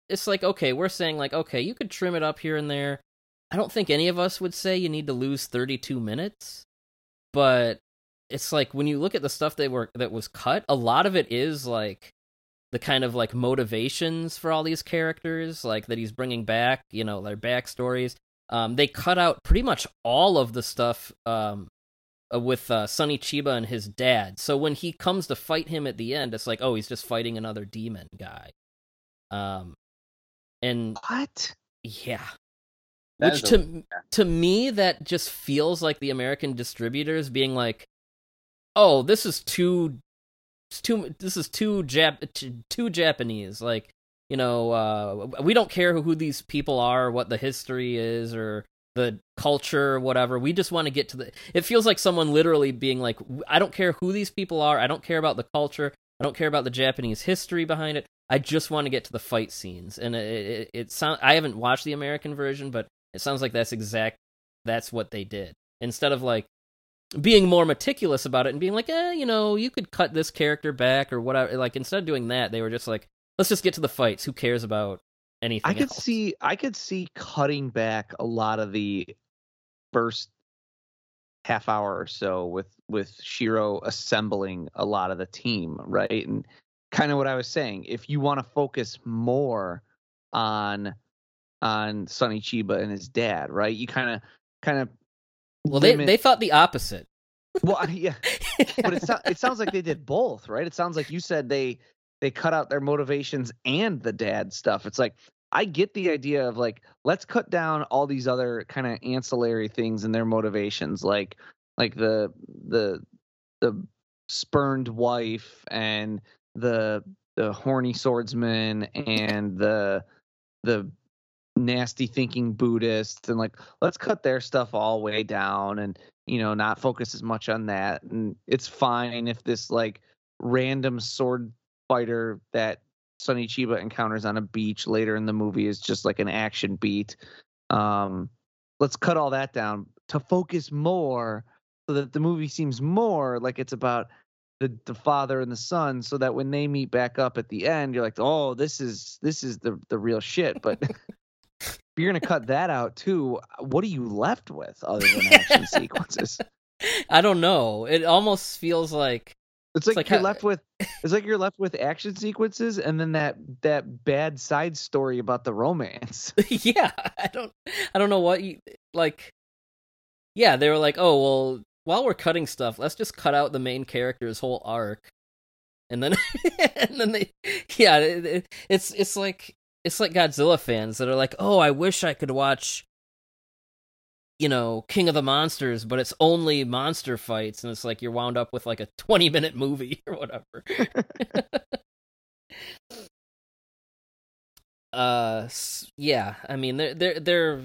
it's like okay we're saying like okay you could trim it up here and there i don't think any of us would say you need to lose 32 minutes but it's like when you look at the stuff they were that was cut a lot of it is like the kind of like motivations for all these characters, like that he's bringing back, you know, their backstories. Um, they cut out pretty much all of the stuff um, uh, with uh, Sonny Chiba and his dad. So when he comes to fight him at the end, it's like, oh, he's just fighting another demon guy. Um, and What? yeah, That which to a- to me that just feels like the American distributors being like, "Oh, this is too, it's too, this is too Jap, t- too Japanese." Like, you know, uh, we don't care who these people are, what the history is, or the culture, or whatever. We just want to get to the. It feels like someone literally being like, "I don't care who these people are. I don't care about the culture. I don't care about the Japanese history behind it. I just want to get to the fight scenes." And it, it, it sound. I haven't watched the American version, but it sounds like that's exact that's what they did. Instead of like being more meticulous about it and being like, eh, you know, you could cut this character back or whatever. Like instead of doing that, they were just like, let's just get to the fights. Who cares about anything? I could else? see I could see cutting back a lot of the first half hour or so with with Shiro assembling a lot of the team, right? And kind of what I was saying, if you want to focus more on on Sonny Chiba and his dad, right? You kind of kind of Well, they they thought the opposite. well, yeah, but it, so, it sounds like they did both, right? It sounds like you said they they cut out their motivations and the dad stuff. It's like I get the idea of like let's cut down all these other kind of ancillary things and their motivations, like like the the the spurned wife and the the horny swordsman and the the nasty thinking Buddhist and like let's cut their stuff all way down and you know not focus as much on that and it's fine if this like random sword fighter that Sonny Chiba encounters on a beach later in the movie is just like an action beat. Um let's cut all that down to focus more so that the movie seems more like it's about the the father and the son so that when they meet back up at the end you're like oh this is this is the the real shit. But if you're gonna cut that out too what are you left with other than action sequences? I don't know. It almost feels like it's like, like you're how- left with it's like you're left with action sequences and then that that bad side story about the romance yeah, I don't I don't know what you like Yeah, they were like, "Oh, well, while we're cutting stuff, let's just cut out the main character's whole arc." And then and then they yeah, it, it- it's it's like it's like Godzilla fans that are like, "Oh, I wish I could watch you know, King of the Monsters, but it's only monster fights and it's like you're wound up with like a 20-minute movie or whatever." uh yeah i mean they're they're they're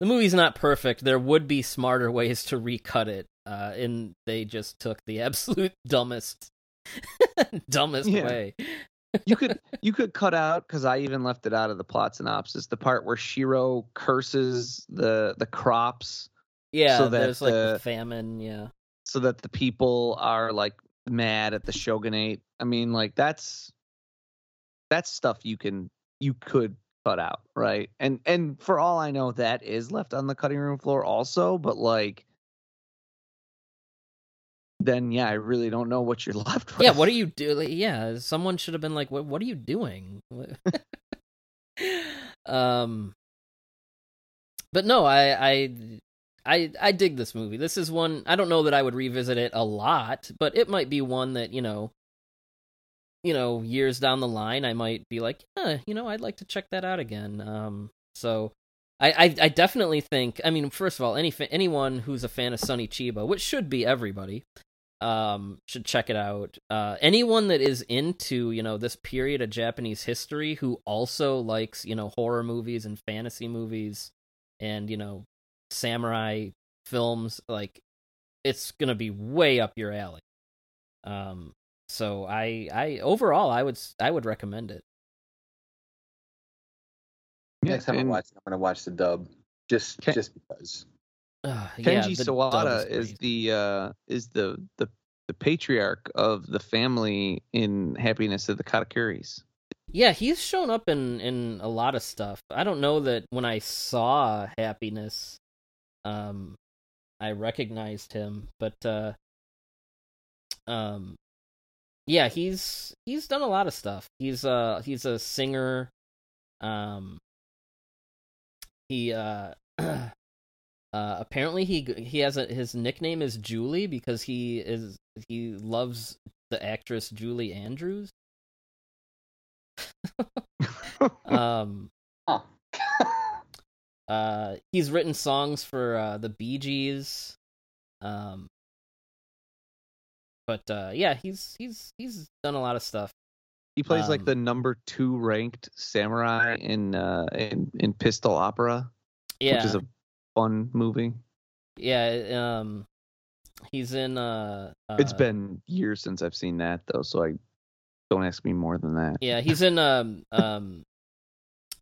the movie's not perfect there would be smarter ways to recut it uh and they just took the absolute dumbest dumbest Yeah. way you could you could cut out because I even left it out of the plot synopsis the part where Shiro curses the the crops yeah So that there's like the the- famine yeah so that the people are like mad at the shogunate. I mean, like that's that's stuff you can you could cut out, right? And and for all I know, that is left on the cutting room floor also. But like, then yeah, I really don't know what you're left with. yeah what are you doing yeah someone should have been like what what are you doing um but no I I I I dig this movie. This is one I don't know that I would revisit it a lot, but it might be one that, you know, you know, years down the line I might be like, yeah, you know, I'd like to check that out again. Um so I, I, I definitely think. I mean, first of all, any anyone who's a fan of Sonny Chiba, which should be everybody, um, should check it out. Uh, anyone that is into you know this period of Japanese history who also likes you know horror movies and fantasy movies, and you know samurai films, like it's gonna be way up your alley. Um, so I I overall I would i would recommend it. Yeah, Next time i watch i'm gonna watch the dub, just Ken- just because. Uh, yeah, Kenji Sawada is the uh is the the the patriarch of the family in Happiness of the Katakuris. Yeah, he's shown up in in a lot of stuff. I don't know that when I saw Happiness, um, I recognized him, but uh, um, yeah, he's he's done a lot of stuff. He's uh he's a singer. Um, he uh. Uh, apparently he he has a his nickname is Julie because he is he loves the actress Julie Andrews. um, Huh. uh, he's written songs for uh, the Bee Gees. Um, but uh, yeah, he's he's he's done a lot of stuff. He plays like Um, the number two ranked samurai in uh in in Pistol Opera, Yeah, which is a fun movie. yeah. Um, he's in. Uh, it's uh, been years since I've seen that though, so I don't ask me more than that. Yeah, he's in um um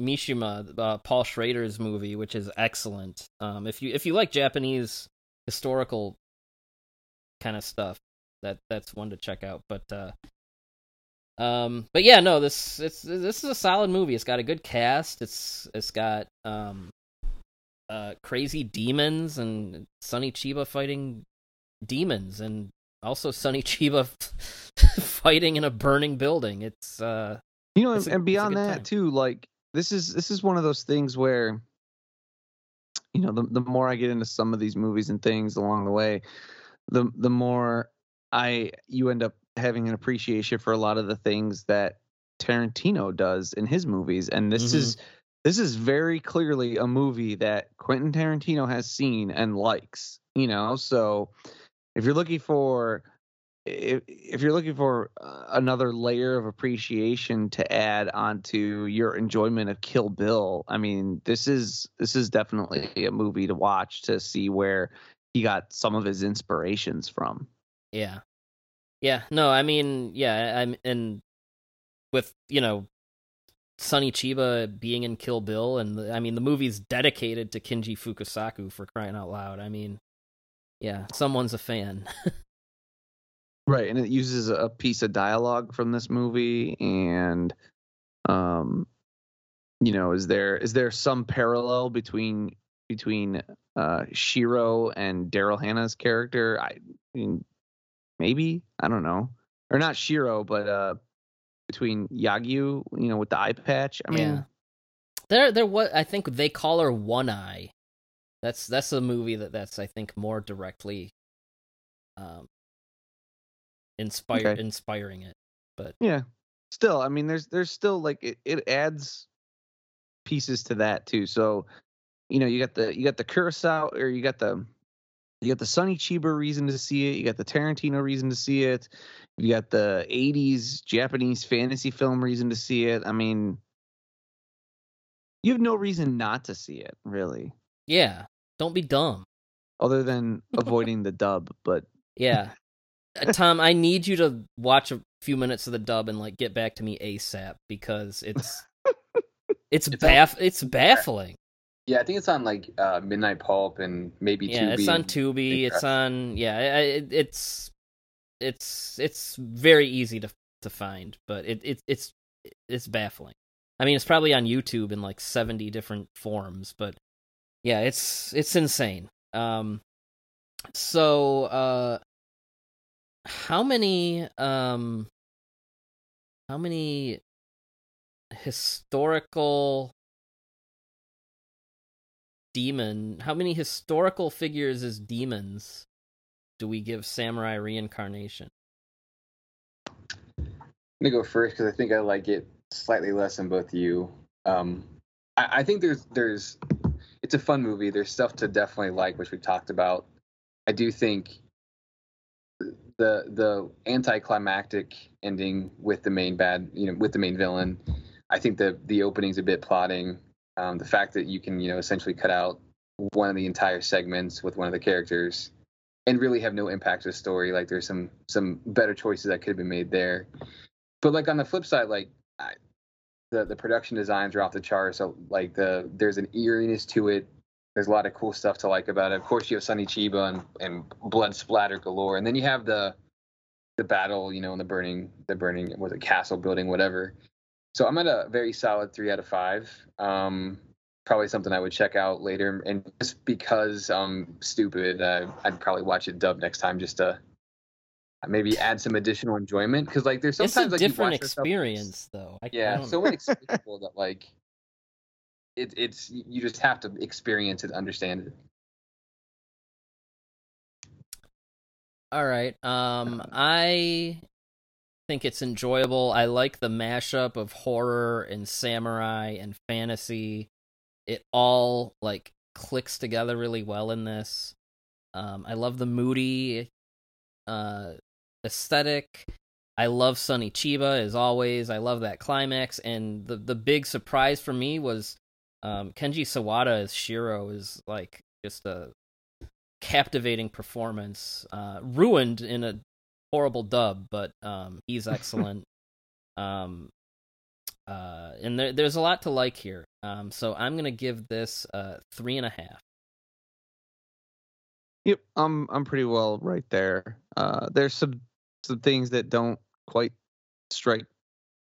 Mishima, uh, Paul Schrader's movie, which is excellent. Um, if you if you like Japanese historical kind of stuff, that that's one to check out. But uh, um, but yeah, no, this it's this is a solid movie. It's got a good cast. It's it's got um uh crazy demons and Sonny Chiba fighting demons and also Sonny Chiba fighting in a burning building. It's uh You know, and, a- and beyond it's a good that time. too, like this is this is one of those things where you know, the the more I get into some of these movies and things along the way, the the more I you end up having an appreciation for a lot of the things that Tarantino does in his movies. And this Mhm. is this is very clearly a movie that Quentin Tarantino has seen and likes, you know. So if you're looking for if, if you're looking for uh, another layer of appreciation to add onto your enjoyment of Kill Bill, I mean, this is this is definitely a movie to watch to see where he got some of his inspirations from. Yeah. Yeah. No, I mean, yeah, I'm and with, you know, Sonny Chiba being in Kill Bill and the, I mean the movie's dedicated to Kinji Fukasaku for crying out loud. I mean, yeah, someone's a fan. Right, and it uses a piece of dialogue from this movie, and um, you know, is there is there some parallel between between uh Shiro and Daryl Hannah's character? I mean, maybe I don't know, or not Shiro, but uh, between Yagyu, you know, with the eye patch. I mean, Yeah. there there what I think they call her One Eye. That's that's a movie that that's I think more directly um inspired Okay. inspiring it. But yeah. Still, I mean, there's there's still like it, it adds pieces to that too. So, you know, you got the you got the Kurosawa or you got the you got the Sonny Chiba reason to see it. You got the Tarantino reason to see it. You got the '80s Japanese fantasy film reason to see it. I mean, you have no reason not to see it, really, Yeah. Don't be dumb. other than avoiding the dub. But Yeah. Uh, Tom, I need you to watch a few minutes of the dub and like get back to me ASAP because it's it's It's baff it's baffling. Yeah, I think it's on like uh, Midnight Pulp and maybe Yeah, Tubi. it's on Tubi. It's on yeah, it, it's it's it's very easy to to find, but it, it it's it's baffling. I mean, it's probably on YouTube in like 70 different forms, but yeah, it's it's insane. Um so uh how many um how many historical demon how many historical figures as demons do we give samurai reincarnation I'm gonna go first because I think I like it slightly less than both of you. Um, I, I think there's there's it's a fun movie. There's stuff to definitely like, which we talked about. I do think the the anticlimactic ending with the main bad, you know, with the main villain. I think the the opening's a bit plotting. Um, the fact that you can you know essentially cut out one of the entire segments with one of the characters and really have no impact to the story. Like there's some some better choices that could have been made there. But like on the flip side, like I, the the production designs are off the charts. So like the there's an eeriness to it. There's a lot of cool stuff to like about it. Of course, you have Sonny Chiba and, and blood splatter galore, and then you have the the battle, you know, in the burning the burning was a castle building, whatever. So I'm at a very solid three out of five. Um, probably something I would check out later, and just because I'm stupid, uh, I'd probably watch it dubbed next time just to maybe add some additional enjoyment because like there's sometimes like you different yourself- experience, though. I, I yeah, don't- so inexplicable that like it, it's you just have to experience it, to understand it. All right. Um, I think it's enjoyable. I like the mashup of horror and samurai and fantasy. It all like clicks together really well in this. Um, I love the moody uh aesthetic. I love Sonny Chiba as always. I love that climax, and the the big surprise for me was um, Kenji Sawada as Shiro is like just a captivating performance. Uh, ruined in a horrible dub, but um, he's excellent. um, uh, and there, there's a lot to like here. Um, so I'm gonna give this uh, three and a half. Yep, I'm I'm pretty well right there. Uh, there's some some things that don't quite strike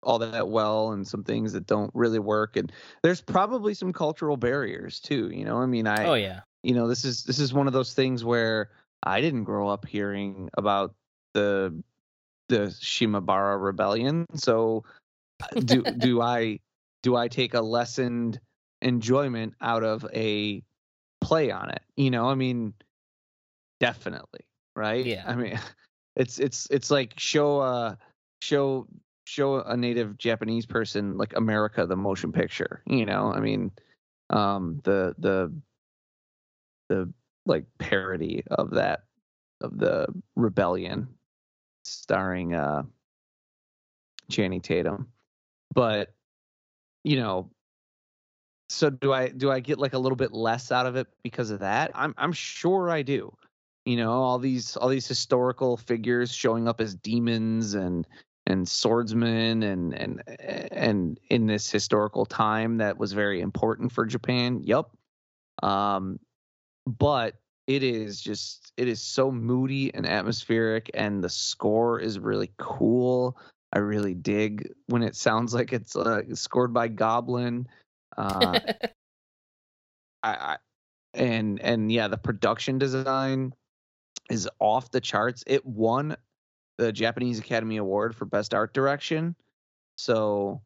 all that well, and some things that don't really work, and there's probably some cultural barriers too. You know, I mean, I oh yeah, you know this is this is one of those things where I didn't grow up hearing about the the Shimabara rebellion, so uh, do do I do I take a lessened enjoyment out of a play on it? You know, I mean, definitely, right? Yeah. I mean, it's it's it's like show a show show a native Japanese person like America the motion picture. You know, I mean, um, the the the like parody of that of the rebellion starring uh Channing Tatum. But you know, so do I do I get like a little bit less out of it because of that? I'm I'm sure I do. You know, all these all these historical figures showing up as demons and and swordsmen and and and in this historical time that was very important for Japan. Yep. Um but it is just it is so moody and atmospheric and the score is really cool. I really dig when it sounds like it's uh, scored by Goblin. Uh, I, I and and yeah, the production design is off the charts. It won the Japanese Academy Award for Best Art Direction. So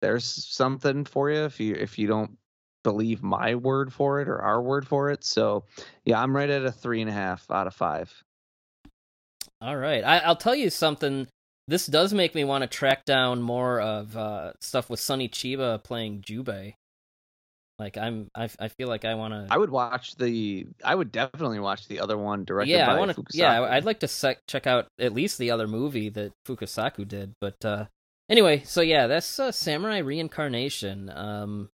there's something for you if you if you don't believe my word for it or our word for it. So yeah, I'm right at a three and a half out of five. All right, I, I'll tell you something. This does make me want to track down more of uh, stuff with Sonny Chiba playing Jubei. Like I'm, I, I feel like I want to. I would watch the. I would definitely watch the other one directed yeah, by I want to. Yeah, I'd like to sec- check out at least the other movie that Fukasaku did. But uh, anyway, so yeah, that's uh, Samurai Reincarnation. Um,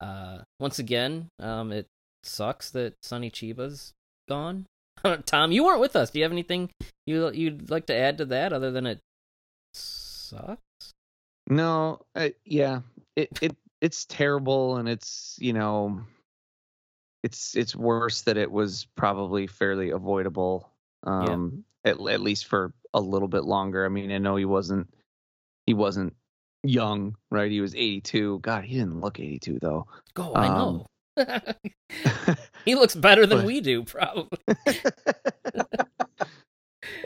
uh, once again, um, it sucks that Sonny Chiba's gone. Tom, you weren't with us. Do you have anything you you'd like to add to that other than it sucks? No, uh, yeah, it it it's terrible, and it's you know, it's it's worse that it was probably fairly avoidable. Um, at at least for a little bit longer. I mean, I know he wasn't he wasn't young, right? He was 82. God, he didn't look 82 though. Oh, I Um, know. he looks better than but- we do, probably.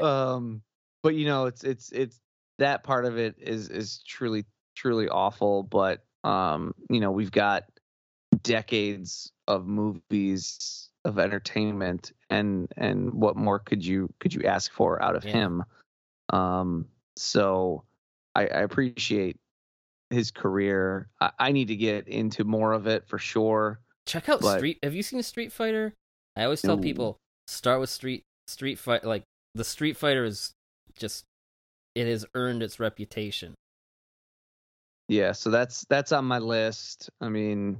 um but you know it's it's it's that part of it is is truly truly awful but um you know we've got decades of movies of entertainment and and what more could you could you ask for out of Yeah. him um so I, I appreciate his career I, I need to get into more of it for sure Check out But- Street. Have you seen Street Fighter? I always tell No. people start with Street Street Fight. Like the Street Fighter is just it has earned its reputation. Yeah, so that's that's on my list. I mean,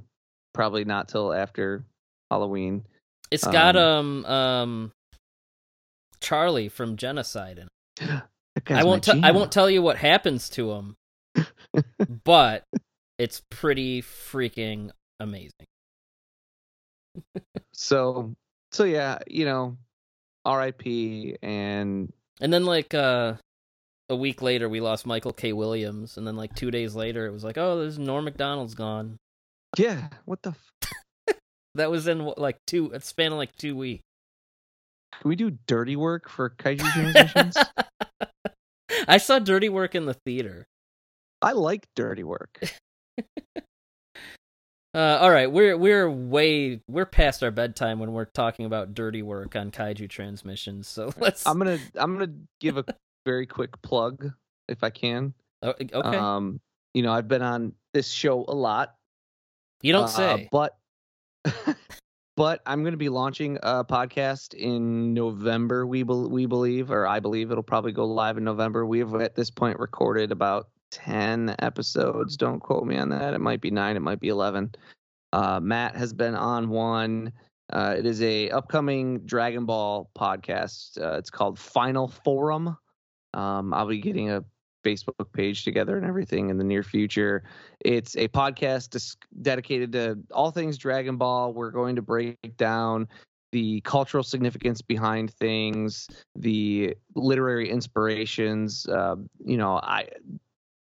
probably not till after Halloween. It's got Um, um um Charlie from Genocide in. it. I won't. T- I won't tell you what happens to him, but it's pretty freaking amazing. So, so yeah, you know, R.I.P. and And then like uh a week later we lost Michael K. Williams, and then like two days later it was like, oh, there's Norm Macdonald's gone. yeah, what the f- That was in like two. It span of like two weeks. Can we do dirty work for kaiju transmissions? I saw Dirty Work in the theater. I like dirty work. Uh, all right, we're we're way we're past our bedtime when we're talking about dirty work on kaiju transmissions. So let's. I'm gonna I'm gonna give a very quick plug if I can. Oh, okay, Um, you know, I've been on this show a lot. you don't uh, say. but but I'm going to be launching a podcast in November. We bel we believe, or I believe, it'll probably go live in November. We have at this point recorded about ten episodes. Don't quote me on that. It might be nine. It might be eleven. Uh, Matt has been on one. Uh, it is a upcoming Dragon Ball podcast. Uh, it's called Final Forum. Um, I'll be getting a Facebook page together and everything in the near future. It's a podcast dis- dedicated to all things Dragon Ball. We're going to break down the cultural significance behind things, the literary inspirations. Uh, you know, I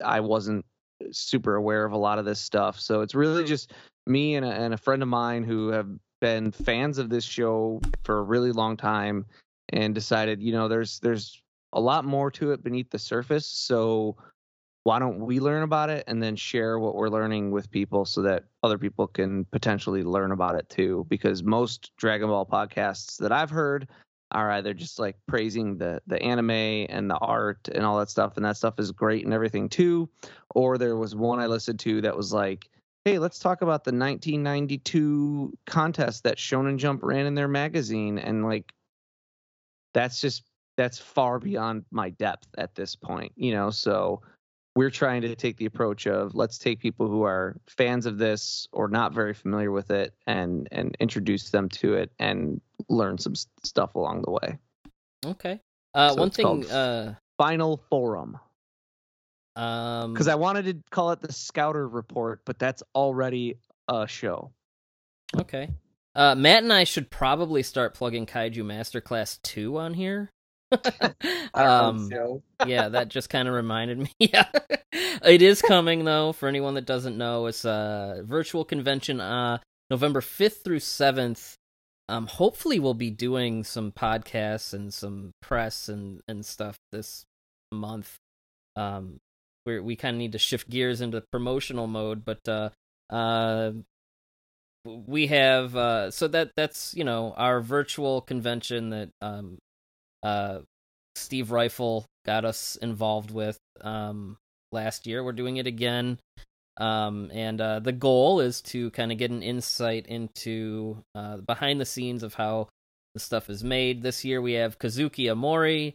I wasn't uh, super aware of a lot of this stuff, so it's really mm. just me and a, and a friend of mine who have been fans of this show for a really long time and decided, you know, there's there's a lot more to it beneath the surface. So why don't we learn about it and then share what we're learning with people so that other people can potentially learn about it too? Because most Dragon Ball podcasts that I've heard are either just like praising the the anime and the art and all that stuff, and that stuff is great and everything too. Or there was one I listened to that was like, hey, let's talk about the 1992 contest that Shonen Jump ran in their magazine, and like that's just that's far beyond my depth at this point, you know. So we're trying to take the approach of let's take people who are fans of this or not very familiar with it and and introduce them to it and learn some stuff along the way. okay. Uh, so one thing. Uh, Final forum um, because I wanted to call it the Scouter Report, but that's already a show. Okay. Uh, Matt and I should probably start plugging Kaiju Masterclass 2 on here. um, yeah, that just kind of reminded me. yeah. it is coming though for anyone that doesn't know. It's a virtual convention uh November 5th through 7th. Um hopefully we'll be doing some podcasts and some press and and stuff this month. Um we we kind of need to shift gears into promotional mode, but uh uh we have uh so that that's you know our virtual convention that um uh Steve Ryfle got us involved with um last year. We're doing it again. Um and uh the goal is to kind of get an insight into uh behind the scenes of how the stuff is made. This year we have Kazuki Omori,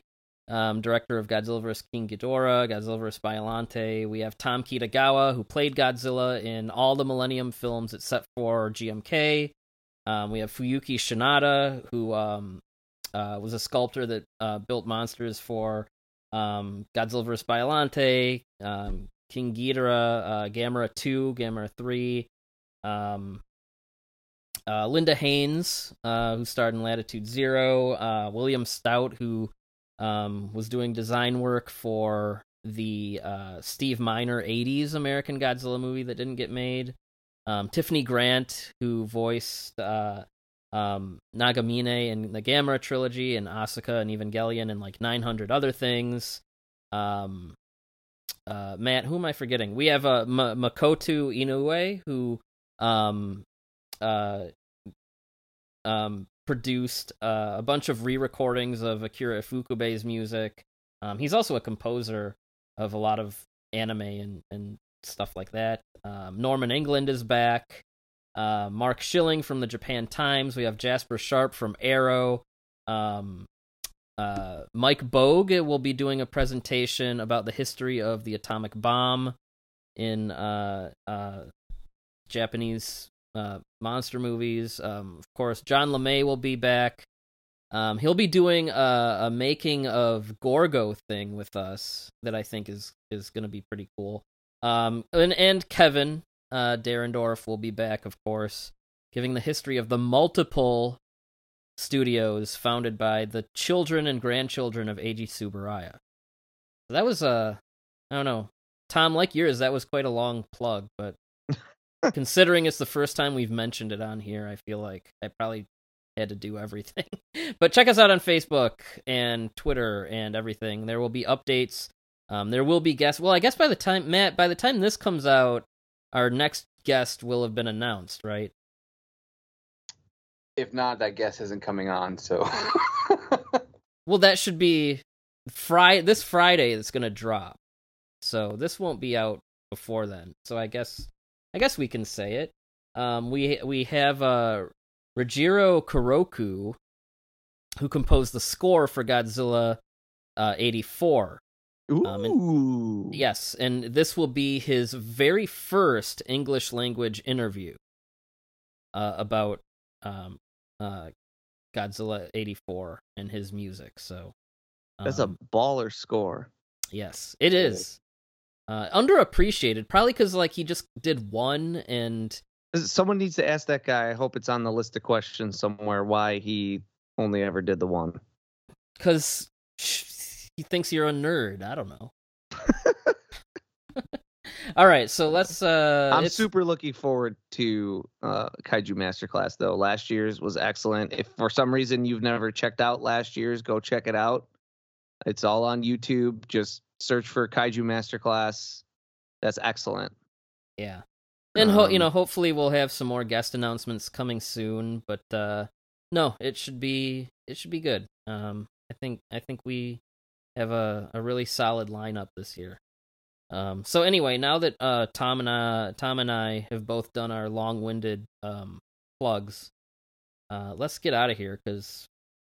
um, director of Godzilla vs. King Ghidorah, Godzilla vs. Biollante. We have Tom Kitagawa, who played Godzilla in all the Millennium films except for GMK. Um, we have Fuyuki Shinada, who um, uh, was a sculptor that uh, built monsters for um, Godzilla vs. Biollante, um, King Ghidorah, uh, Gamera 2, Gamera 3. Um, uh, Linda Haynes, uh, who starred in Latitude Zero. Uh, William Stout, who um, was doing design work for the uh, Steve Miner 80s American Godzilla movie that didn't get made. Um, Tiffany Grant, who voiced uh, um, Nagamine in the Gamera trilogy, and Asuka and Evangelion, and like 900 other things. Um, uh, Matt, who am I forgetting? We have uh, M- Makoto Inoue, who um, uh, um, produced uh, a bunch of re-recordings of Akira Ifukube's music. Um, he's also a composer of a lot of anime and, and stuff like that. Um, Norman England is back. Uh, Mark Schilling from the Japan Times. We have Jasper Sharp from Arrow. Um, uh, Mike Bogue will be doing a presentation about the history of the atomic bomb in uh, uh, Japanese uh, monster movies. Um, of course, John LeMay will be back. Um, he'll be doing a, a making of Gorgo thing with us that I think is is going to be pretty cool. Um, and and Kevin uh, Derendorf will be back, of course, giving the history of the multiple studios founded by the children and grandchildren of Eiji Tsuburaya. So that was a, uh, I don't know, Tom, like yours, that was quite a long plug, but considering it's the first time we've mentioned it on here, I feel like I probably had to do everything. but check us out on Facebook and Twitter and everything. There will be updates. Um, there will be guests. Well, I guess by the time Matt, by the time this comes out, our next guest will have been announced, right? If not, that guest isn't coming on. So, well, that should be Friday. This Friday it's gonna drop, so this won't be out before then. So I guess, I guess we can say it. Um, we we have uh, Reijiro Koroku, who composed the score for Godzilla uh, 84. Ooh. Um, and, yes, and this will be his very first English language interview uh, about um, uh, Godzilla 84 and his music. So um, that's a um, baller score. Yes, it is. Uh, underappreciated, probably because like he just did one, and someone needs to ask that guy. I hope it's on the list of questions somewhere. Why he only ever did the one? Because he thinks you're a nerd. I don't know. All right, so let's. uh I'm it's... super looking forward to uh Kaiju Masterclass though. Last year's was excellent. If for some reason you've never checked out last year's, go check it out. It's all on YouTube. Just search for Kaiju Masterclass. That's excellent. Yeah. And ho- um, you know, hopefully we'll have some more guest announcements coming soon, but uh no, it should be it should be good. Um I think I think we have a, a really solid lineup this year. Um, so anyway, now that uh, Tom and I, Tom and I have both done our long-winded um, plugs, uh, let's get out of here because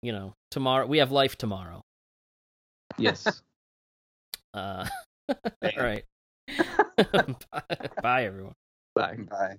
you know tomorrow we have life tomorrow. Yes. uh, all right. Bye, everyone. Bye. Bye.